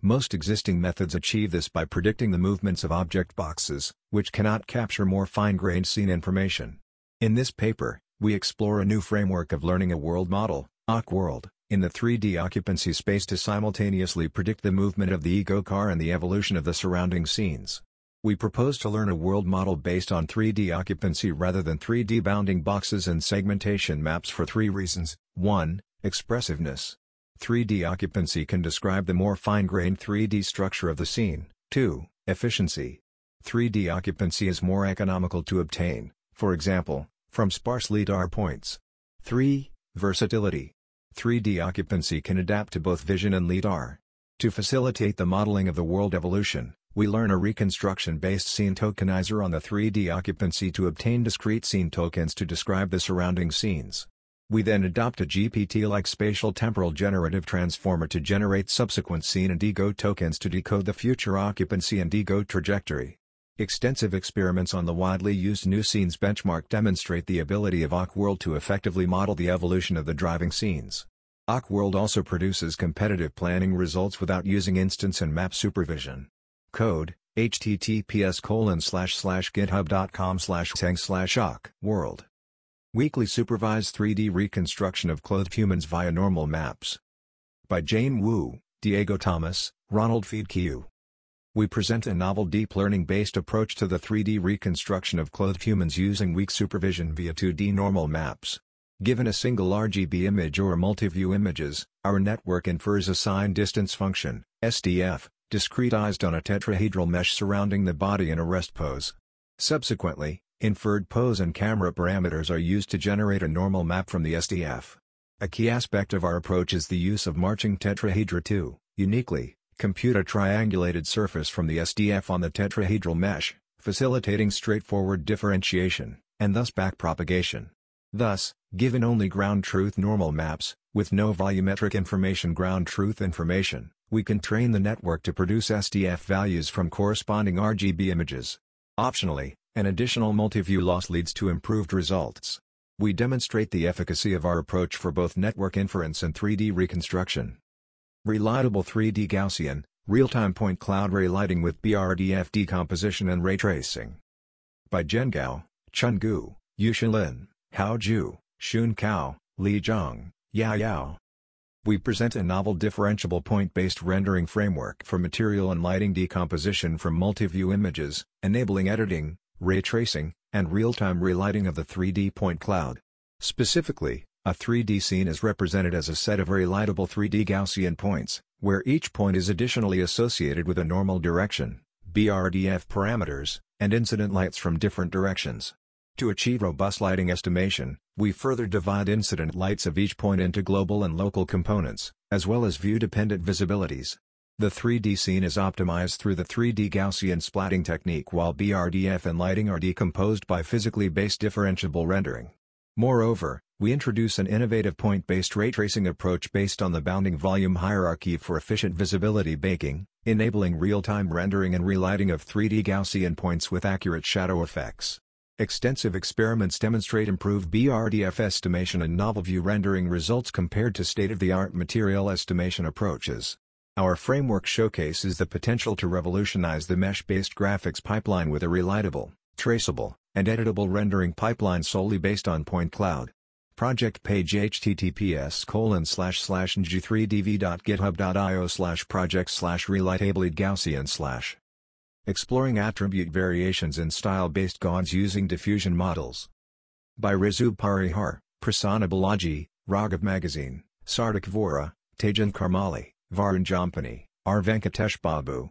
Most existing methods achieve this by predicting the movements of object boxes, which cannot capture more fine-grained scene information. In this paper, we explore a new framework of learning a world model, OccWorld, in the 3D occupancy space to simultaneously predict the movement of the ego car and the evolution of the surrounding scenes. We propose to learn a world model based on 3D occupancy rather than 3D bounding boxes and segmentation maps for three reasons. 1. Expressiveness. 3D occupancy can describe the more fine-grained 3D structure of the scene. 2. Efficiency. 3D occupancy is more economical to obtain, for example, from sparse LiDAR points. 3. Versatility. 3D occupancy can adapt to both vision and LiDAR. To facilitate the modeling of the world evolution, we learn a reconstruction-based scene tokenizer on the 3D occupancy to obtain discrete scene tokens to describe the surrounding scenes. We then adopt a GPT-like spatial temporal generative transformer to generate subsequent scene and ego tokens to decode the future occupancy and ego trajectory. Extensive experiments on the widely used nuScenes benchmark demonstrate the ability of OccWorld to effectively model the evolution of the driving scenes. OccWorld also produces competitive planning results without using instance and map supervision. Code, https colon slash github.com slash slash world. Weakly supervised 3D reconstruction of clothed humans via normal maps. By Jane Wu, Diego Thomas, Ronald Fedkiw we present a novel deep learning-based approach to the 3D reconstruction of clothed humans using weak supervision via 2D normal maps. Given a single RGB image or multi-view images, our network infers a sign distance function, SDF, discretized on a tetrahedral mesh surrounding the body in a rest pose. Subsequently, inferred pose and camera parameters are used to generate a normal map from the SDF. A key aspect of our approach is the use of marching tetrahedra to, uniquely, compute a triangulated surface from the SDF on the tetrahedral mesh, facilitating straightforward differentiation, and thus backpropagation. Thus, given only ground truth normal maps, with no volumetric information ground truth information, we can train the network to produce SDF values from corresponding RGB images. Optionally, an additional multi-view loss leads to improved results. We demonstrate the efficacy of our approach for both network inference and 3D reconstruction. Relightable 3D Gaussian, real-time point cloud relighting with BRDF decomposition and ray tracing. By Jian Gao, Chun Gu, Yuxin Lin, Hao Zhu, Xun Cao, Li Zhang, Yao Yao. We present a novel differentiable point-based rendering framework for material and lighting decomposition from multi-view images, enabling editing, ray tracing, and real-time relighting of the 3D point cloud. Specifically, a 3D scene is represented as a set of relightable 3D Gaussian points, where each point is additionally associated with a normal direction, BRDF parameters, and incident lights from different directions. To achieve robust lighting estimation, we further divide incident lights of each point into global and local components, as well as view-dependent visibilities. The 3D scene is optimized through the 3D Gaussian splatting technique while BRDF and lighting are decomposed by physically based differentiable rendering. Moreover, we introduce an innovative point-based ray tracing approach based on the bounding volume hierarchy for efficient visibility baking, enabling real-time rendering and relighting of 3D Gaussian points with accurate shadow effects. Extensive experiments demonstrate improved BRDF estimation and novel view rendering results compared to state-of-the-art material estimation approaches. Our framework showcases the potential to revolutionize the mesh-based graphics pipeline with a relightable, traceable, and editable rendering pipeline solely based on point cloud. Project page https colon slash slash ng3dv.github.io slash project slash relightableed Gaussian slash Exploring attribute variations in style-based gods using diffusion models. By Rizu Parihar, Prasanna Balaji, Raghav Magazine, Sarthak Vora, Tejan Karmali, Varun Jampani, R. Venkatesh Babu.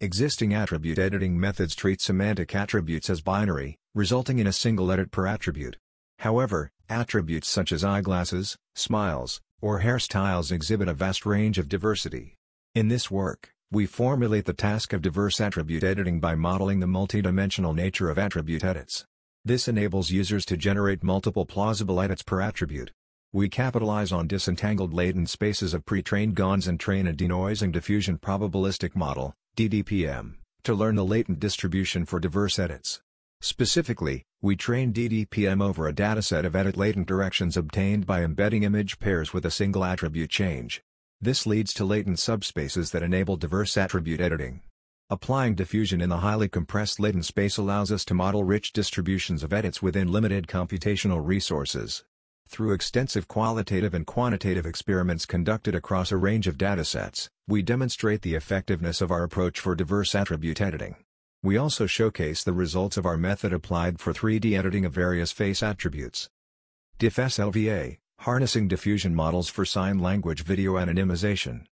Existing attribute editing methods treat semantic attributes as binary, resulting in a single edit per attribute. However, attributes such as eyeglasses, smiles, or hairstyles exhibit a vast range of diversity. In this work, we formulate the task of diverse attribute editing by modeling the multidimensional nature of attribute edits. This enables users to generate multiple plausible edits per attribute. We capitalize on disentangled latent spaces of pre-trained GANs and train a denoising diffusion probabilistic model, DDPM, to learn the latent distribution for diverse edits. Specifically, we train DDPM over a dataset of edit latent directions obtained by embedding image pairs with a single attribute change. This leads to latent subspaces that enable diverse attribute editing. Applying diffusion in the highly compressed latent space allows us to model rich distributions of edits within limited computational resources. Through extensive qualitative and quantitative experiments conducted across a range of datasets, we demonstrate the effectiveness of our approach for diverse attribute editing. We also showcase the results of our method applied for 3D editing of various face attributes. DiffSLVA, Harnessing Diffusion Models for Sign Language Video Anonymization.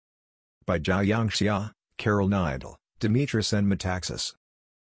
By Jiayang Xia, Carol Neidle, Dimitris N. Metaxas.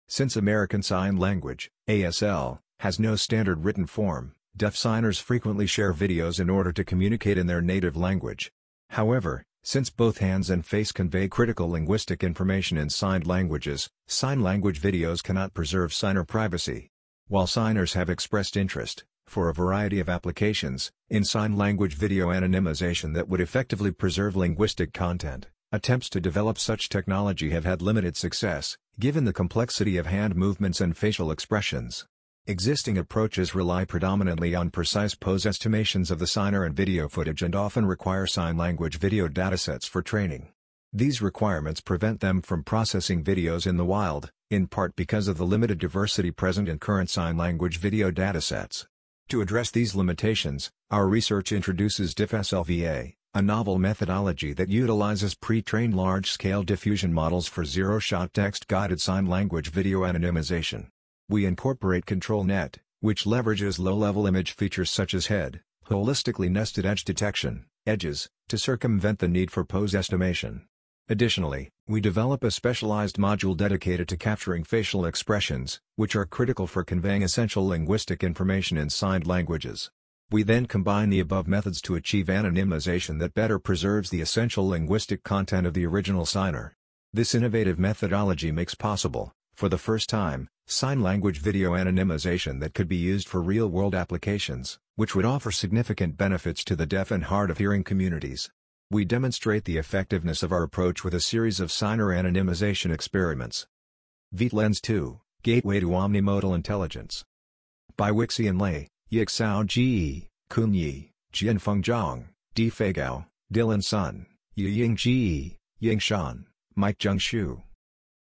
Since American Sign Language, ASL, has no standard written form, deaf signers frequently share videos in order to communicate in their native language. However, since both hands and face convey critical linguistic information in signed languages, sign language videos cannot preserve signer privacy. While signers have expressed interest, for a variety of applications, in sign language video anonymization that would effectively preserve linguistic content, attempts to develop such technology have had limited success, given the complexity of hand movements and facial expressions. Existing approaches rely predominantly on precise pose estimations of the signer and video footage and often require sign language video datasets for training. These requirements prevent them from processing videos in the wild, in part because of the limited diversity present in current sign language video datasets. To address these limitations, our research introduces DiffSLVA, a novel methodology that utilizes pre-trained large-scale diffusion models for zero-shot text-guided sign language video anonymization. We incorporate ControlNet, which leverages low-level image features such as head, holistically nested edge detection, edges, to circumvent the need for pose estimation. Additionally, we develop a specialized module dedicated to capturing facial expressions, which are critical for conveying essential linguistic information in signed languages. We then combine the above methods to achieve anonymization that better preserves the essential linguistic content of the original signer. This innovative methodology makes possible, for the first time, sign language video anonymization that could be used for real-world applications, which would offer significant benefits to the deaf and hard-of-hearing communities. We demonstrate the effectiveness of our approach with a series of signer anonymization experiments. ViT-Lens 2, Gateway to Omnimodal Intelligence. By Weixian Lei, Yixiao Ge, Kun Yi, Jianfeng Zhang, Difei Gao, Dylan Sun, Yuying Ge, Ying Shan, Mike Zheng Shou.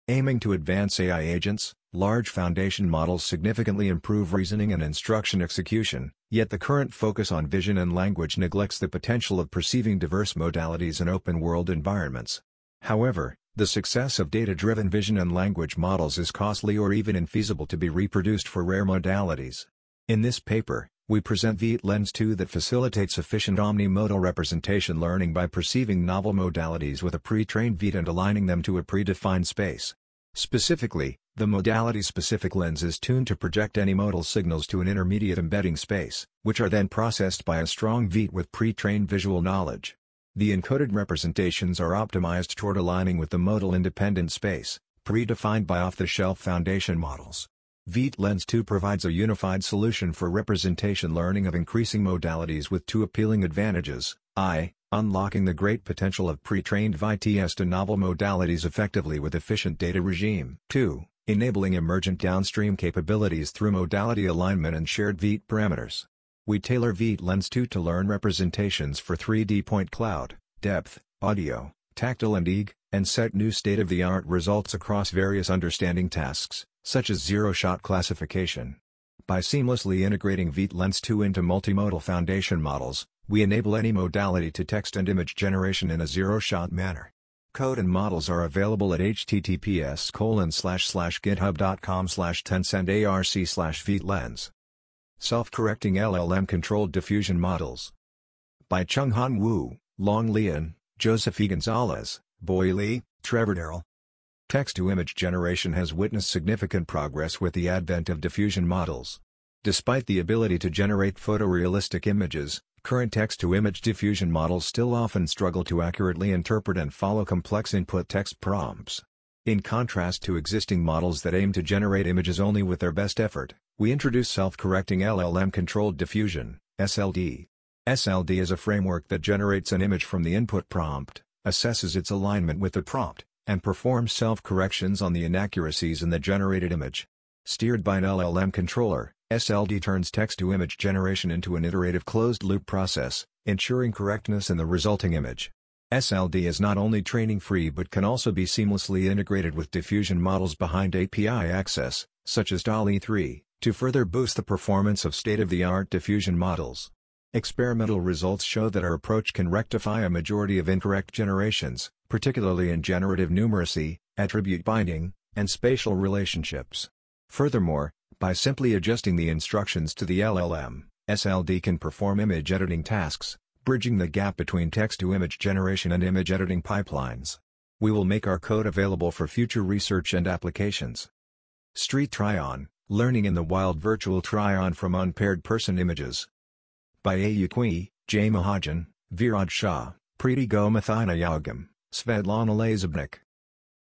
Aiming to advance AI agents, large foundation models significantly improve reasoning and instruction execution, yet the current focus on vision and language neglects the potential of perceiving diverse modalities in open-world environments. However, the success of data-driven vision and language models is costly or even infeasible to be reproduced for rare modalities. In this paper, we present ViT-Lens 2 that facilitates efficient omnimodal representation learning by perceiving novel modalities with a pre-trained ViT and aligning them to a predefined space. Specifically, the modality-specific lens is tuned to project any modal signals to an intermediate embedding space, which are then processed by a strong ViT with pre-trained visual knowledge. The encoded representations are optimized toward aligning with the modal-independent space, predefined by off-the-shelf foundation models. ViT-Lens 2 provides a unified solution for representation learning of increasing modalities with two appealing advantages, I, unlocking the great potential of pre-trained VTS to novel modalities effectively with efficient data regime. 2. Enabling emergent downstream capabilities through modality alignment and shared ViT parameters. We tailor ViT-Lens 2 to learn representations for 3D point cloud, depth, audio, tactile and EEG, and set new state-of-the-art results across various understanding tasks, such as zero-shot classification. By seamlessly integrating ViT-Lens 2 into multimodal foundation models, we enable any modality to text and image generation in a zero-shot manner. Code and models are available at https github.com slash tencent slash ViT-Lens. Self-correcting LLM-controlled diffusion models. By Tsung-Han Wu, Long Lian, Joseph E. Gonzalez, Boyi Li, Trevor Darrell. Text-to-image generation has witnessed significant progress with the advent of diffusion models. Despite the ability to generate photorealistic images, Current text-to-image diffusion models still often struggle to accurately interpret and follow complex input text prompts. In contrast to existing models that aim to generate images only with their best effort, we introduce self-correcting LLM-controlled diffusion, SLD. SLD is a framework that generates an image from the input prompt, assesses its alignment with the prompt, and performs self-corrections on the inaccuracies in the generated image. Steered by an LLM controller, SLD turns text-to-image generation into an iterative closed-loop process, ensuring correctness in the resulting image. SLD is not only training-free but can also be seamlessly integrated with diffusion models behind API access, such as DALL-E 3, to further boost the performance of state-of-the-art diffusion models. Experimental results show that our approach can rectify a majority of incorrect generations, particularly in generative numeracy, attribute binding, and spatial relationships. Furthermore, by simply adjusting the instructions to the LLM, SLD can perform image editing tasks, bridging the gap between text-to-image generation and image editing pipelines. We will make our code available for future research and applications. Street Try-On, Learning in the Wild Virtual Try-On from Unpaired Person Images by Aiyu Cui, Jay Mahajan, Viraj Shah, Preethi Gomathinayagam, Svetlana Lazebnik.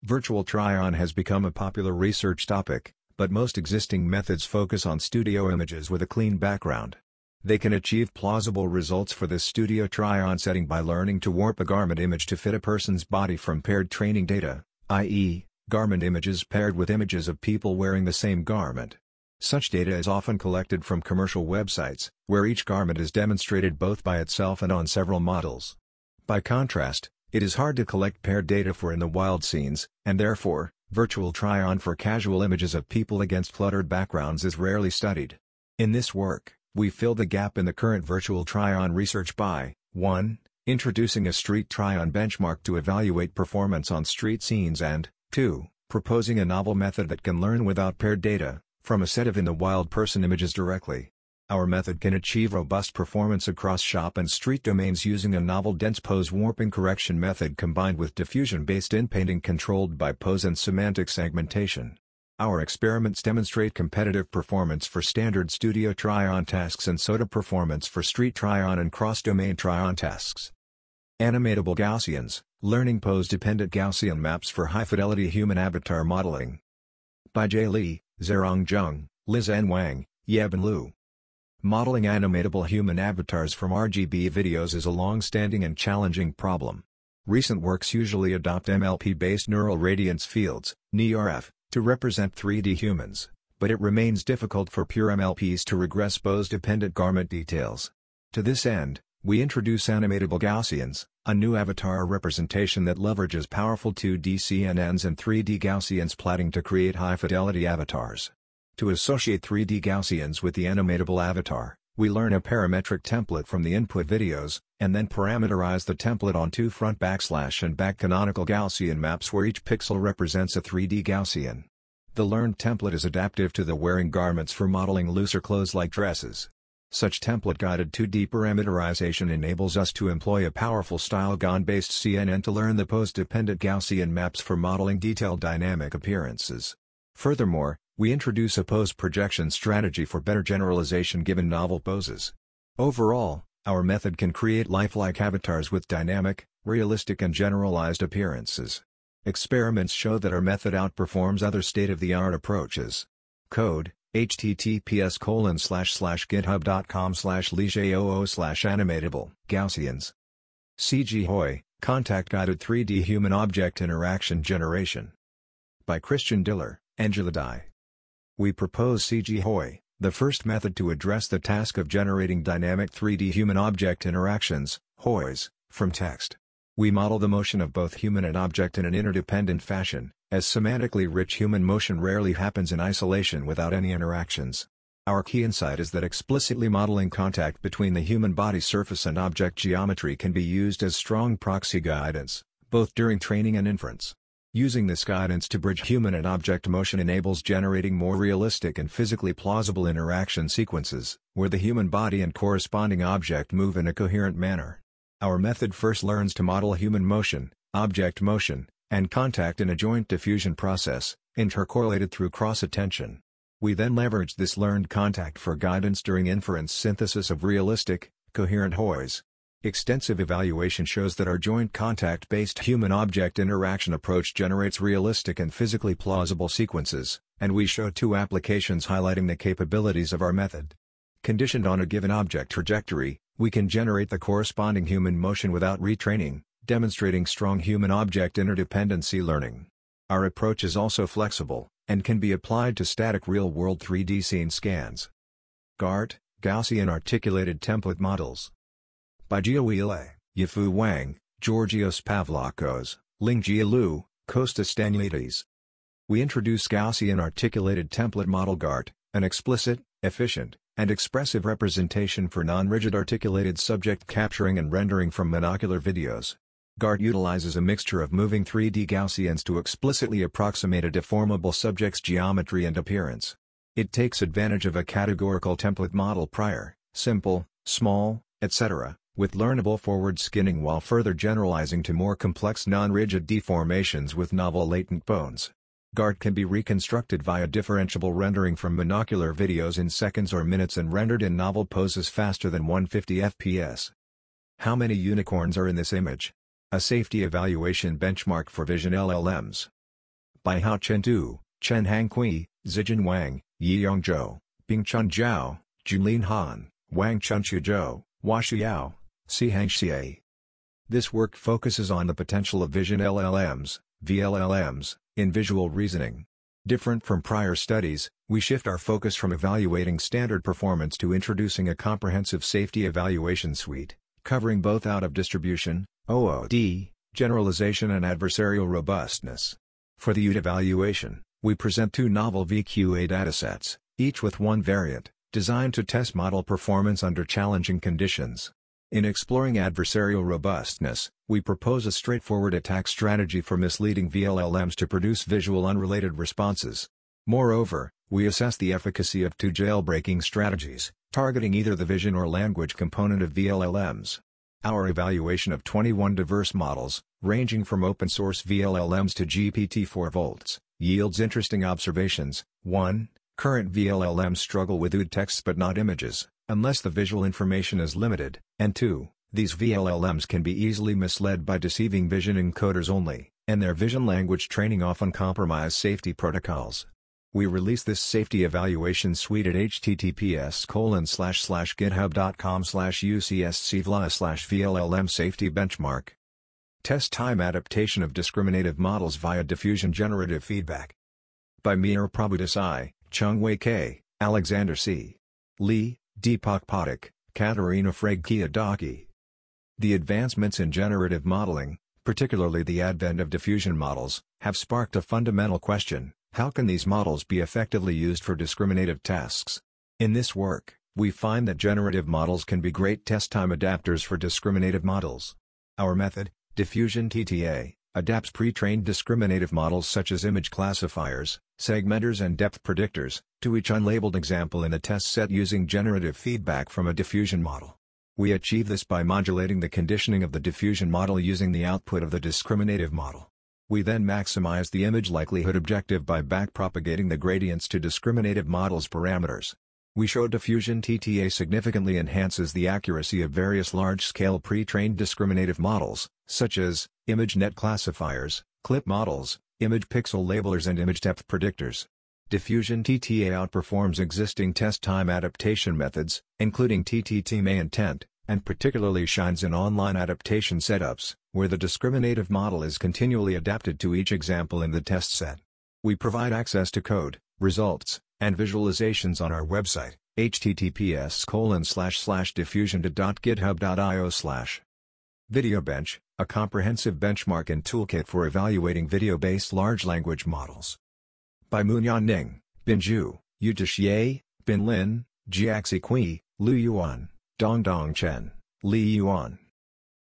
Virtual try-on has become a popular research topic, but most existing methods focus on studio images with a clean background. They can achieve plausible results for this studio try-on setting by learning to warp a garment image to fit a person's body from paired training data, i.e., garment images paired with images of people wearing the same garment. Such data is often collected from commercial websites, where each garment is demonstrated both by itself and on several models. By contrast, it is hard to collect paired data for in the wild scenes, and therefore, virtual try-on for casual images of people against cluttered backgrounds is rarely studied. In this work, we fill the gap in the current virtual try-on research by 1. Introducing a street try-on benchmark to evaluate performance on street scenes and 2. Proposing a novel method that can learn without paired data, from a set of in-the-wild person images directly. Our method can achieve robust performance across shop and street domains using a novel dense pose warping correction method combined with diffusion-based inpainting controlled by pose and semantic segmentation. Our experiments demonstrate competitive performance for standard studio try-on tasks and SOTA performance for street try-on and cross-domain try-on tasks. Animatable Gaussians, learning pose-dependent Gaussian maps for high-fidelity human avatar modeling. By Jay Lee, Zerong Zheng, Lizhen Wang, Yebin Liu. Modeling animatable human avatars from RGB videos is a long-standing and challenging problem. Recent works usually adopt MLP-based neural radiance fields, NeRF, to represent 3D humans, but it remains difficult for pure MLPs to regress pose-dependent garment details. To this end, we introduce animatable Gaussians, a new avatar representation that leverages powerful 2D CNNs and 3D Gaussian splatting to create high-fidelity avatars. To associate 3D Gaussians with the animatable avatar, we learn a parametric template from the input videos, and then parameterize the template on two front backslash and back canonical Gaussian maps where each pixel represents a 3D Gaussian. The learned template is adaptive to the wearing garments for modeling looser clothes like dresses. Such template-guided 2D parameterization enables us to employ a powerful StyleGAN-based CNN to learn the pose-dependent Gaussian maps for modeling detailed dynamic appearances. Furthermore, we introduce a pose projection strategy for better generalization given novel poses. Overall, our method can create lifelike avatars with dynamic, realistic and generalized appearances. Experiments show that our method outperforms other state-of-the-art approaches. Code, https colon slash slash github.com slash ligeoo slash animatable Gaussians. CG-HOI, Contact Guided 3D Human Object Interaction Generation. By Christian Diller, Angela Dai. We propose CG-HOI, the first method to address the task of generating dynamic 3D human object interactions, HOIs, from text. We model the motion of both human and object in an interdependent fashion, as semantically rich human motion rarely happens in isolation without any interactions. Our key insight is that explicitly modeling contact between the human body surface and object geometry can be used as strong proxy guidance, both during training and inference. Using this guidance to bridge human and object motion enables generating more realistic and physically plausible interaction sequences, where the human body and corresponding object move in a coherent manner. Our method first learns to model human motion, object motion, and contact in a joint diffusion process, intercorrelated through cross-attention. We then leverage this learned contact for guidance during inference synthesis of realistic, coherent HOIs. Extensive evaluation shows that our joint contact-based human-object interaction approach generates realistic and physically plausible sequences, and we show two applications highlighting the capabilities of our method. Conditioned on a given object trajectory, we can generate the corresponding human motion without retraining, demonstrating strong human-object interdependency learning. Our approach is also flexible, and can be applied to static real-world 3D scene scans. GART, Gaussian Articulated Template Models. By Gioele, Yifu Wang, Georgios Pavlakos, Lingjie Liu, Kostas We introduce Gaussian Articulated Template Model GART, an explicit, efficient, and expressive representation for non-rigid articulated subject capturing and rendering from monocular videos. GART utilizes a mixture of moving 3D Gaussians to explicitly approximate a deformable subject's geometry and appearance. It takes advantage of a categorical template model prior, SMPL, SMAL, etc., with learnable forward skinning while further generalizing to more complex non-rigid deformations with novel latent bones. GART can be reconstructed via differentiable rendering from monocular videos in seconds or minutes and rendered in novel poses faster than 150 fps. How many unicorns are in this image? A safety evaluation benchmark for vision LLMs. By Haoqin Tu, Chen Hang Kui, Zijun Wang, Yiyang Zhou, Bingchen Zhao, Junlin Han, Wang Chunqiu Zhou, Huaxiu Yao, Xie. This work focuses on the potential of vision LLMs, VLLMs, in visual reasoning. Different from prior studies, we shift our focus from evaluating standard performance to introducing a comprehensive safety evaluation suite, covering both out-of-distribution, OOD, generalization and adversarial robustness. For the UD evaluation, we present two novel VQA datasets, each with one variant, designed to test model performance under challenging conditions. In exploring adversarial robustness, we propose a straightforward attack strategy for misleading VLLMs to produce visual unrelated responses. Moreover, we assess the efficacy of two jailbreaking strategies, targeting either the vision or language component of VLLMs. Our evaluation of 21 diverse models, ranging from open-source VLLMs to GPT-4 volts, yields interesting observations. 1. Current VLLMs struggle with UD texts but not images unless the visual information is limited, and 2. These VLLMs can be easily misled by deceiving vision encoders only, and their vision language training often compromise safety protocols. We release this safety evaluation suite at https github.com ucscvla slash VLLM safety benchmark. Test time adaptation of discriminative models via diffusion generative feedback. By Mihir Prabhudesai, Tsung-Wei Ke, Alexander C. Li, Deepak Pathak, Katerina Fragkiadaki. The advancements in generative modeling, particularly the advent of diffusion models, have sparked a fundamental question, how can these models be effectively used for discriminative tasks? In this work, we find that generative models can be great test time adapters for discriminative models. Our method, Diffusion TTA, adapts pre-trained discriminative models such as image classifiers, segmenters and depth predictors, to each unlabeled example in a test set using generative feedback from a diffusion model. We achieve this by modulating the conditioning of the diffusion model using the output of the discriminative model. We then maximize the image likelihood objective by backpropagating the gradients to discriminative models parameters. We show diffusion TTA significantly enhances the accuracy of various large-scale pre-trained discriminative models, such as, ImageNet classifiers, clip models, image pixel labelers and image depth predictors. Diffusion TTA outperforms existing test time adaptation methods, including TTT-MA intent, and particularly shines in online adaptation setups, where the discriminative model is continually adapted to each example in the test set. We provide access to code, results, and visualizations on our website, https diffusion.github.io slash. VideoBench, a comprehensive benchmark and toolkit for evaluating video-based large language models. By Munan Ning, Bin Zhu, Yutish Ye, Bin Lin, Jiaxi Cui, Lu Yuan, Dongdong Chen, Li Yuan.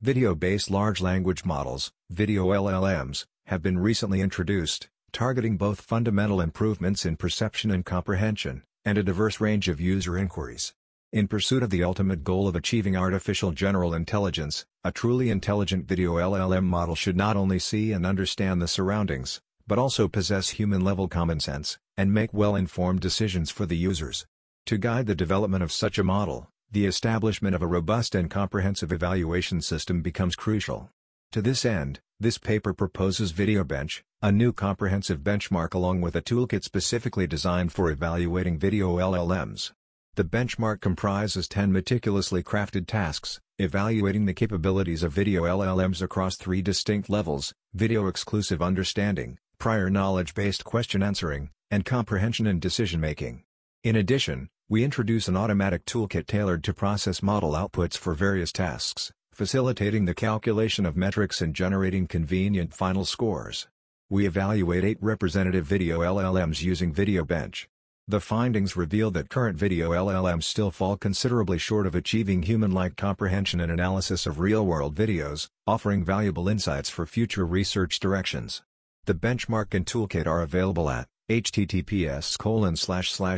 Video-based large language models, video LLMs, have been recently introduced, targeting both fundamental improvements in perception and comprehension, and a diverse range of user inquiries. In pursuit of the ultimate goal of achieving artificial general intelligence, a truly intelligent video LLM model should not only see and understand the surroundings, but also possess human-level common sense, and make well-informed decisions for the users. To guide the development of such a model, the establishment of a robust and comprehensive evaluation system becomes crucial. To this end, this paper proposes VideoBench, a new comprehensive benchmark along with a toolkit specifically designed for evaluating video LLMs. The benchmark comprises 10 meticulously crafted tasks, evaluating the capabilities of video LLMs across three distinct levels, video-exclusive understanding, prior knowledge-based question answering, and comprehension and decision-making. In addition, we introduce an automatic toolkit tailored to process model outputs for various tasks, facilitating the calculation of metrics and generating convenient final scores. We evaluate eight representative video LLMs using VideoBench. The findings reveal that current video LLMs still fall considerably short of achieving human-like comprehension and analysis of real-world videos, offering valuable insights for future research directions. The benchmark and toolkit are available at https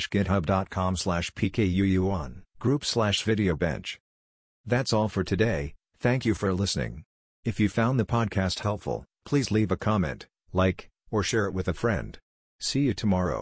github.com pkuu1 group slash video. That's all for today, thank you for listening. If you found the podcast helpful, please leave a comment, like, or share it with a friend. See you tomorrow.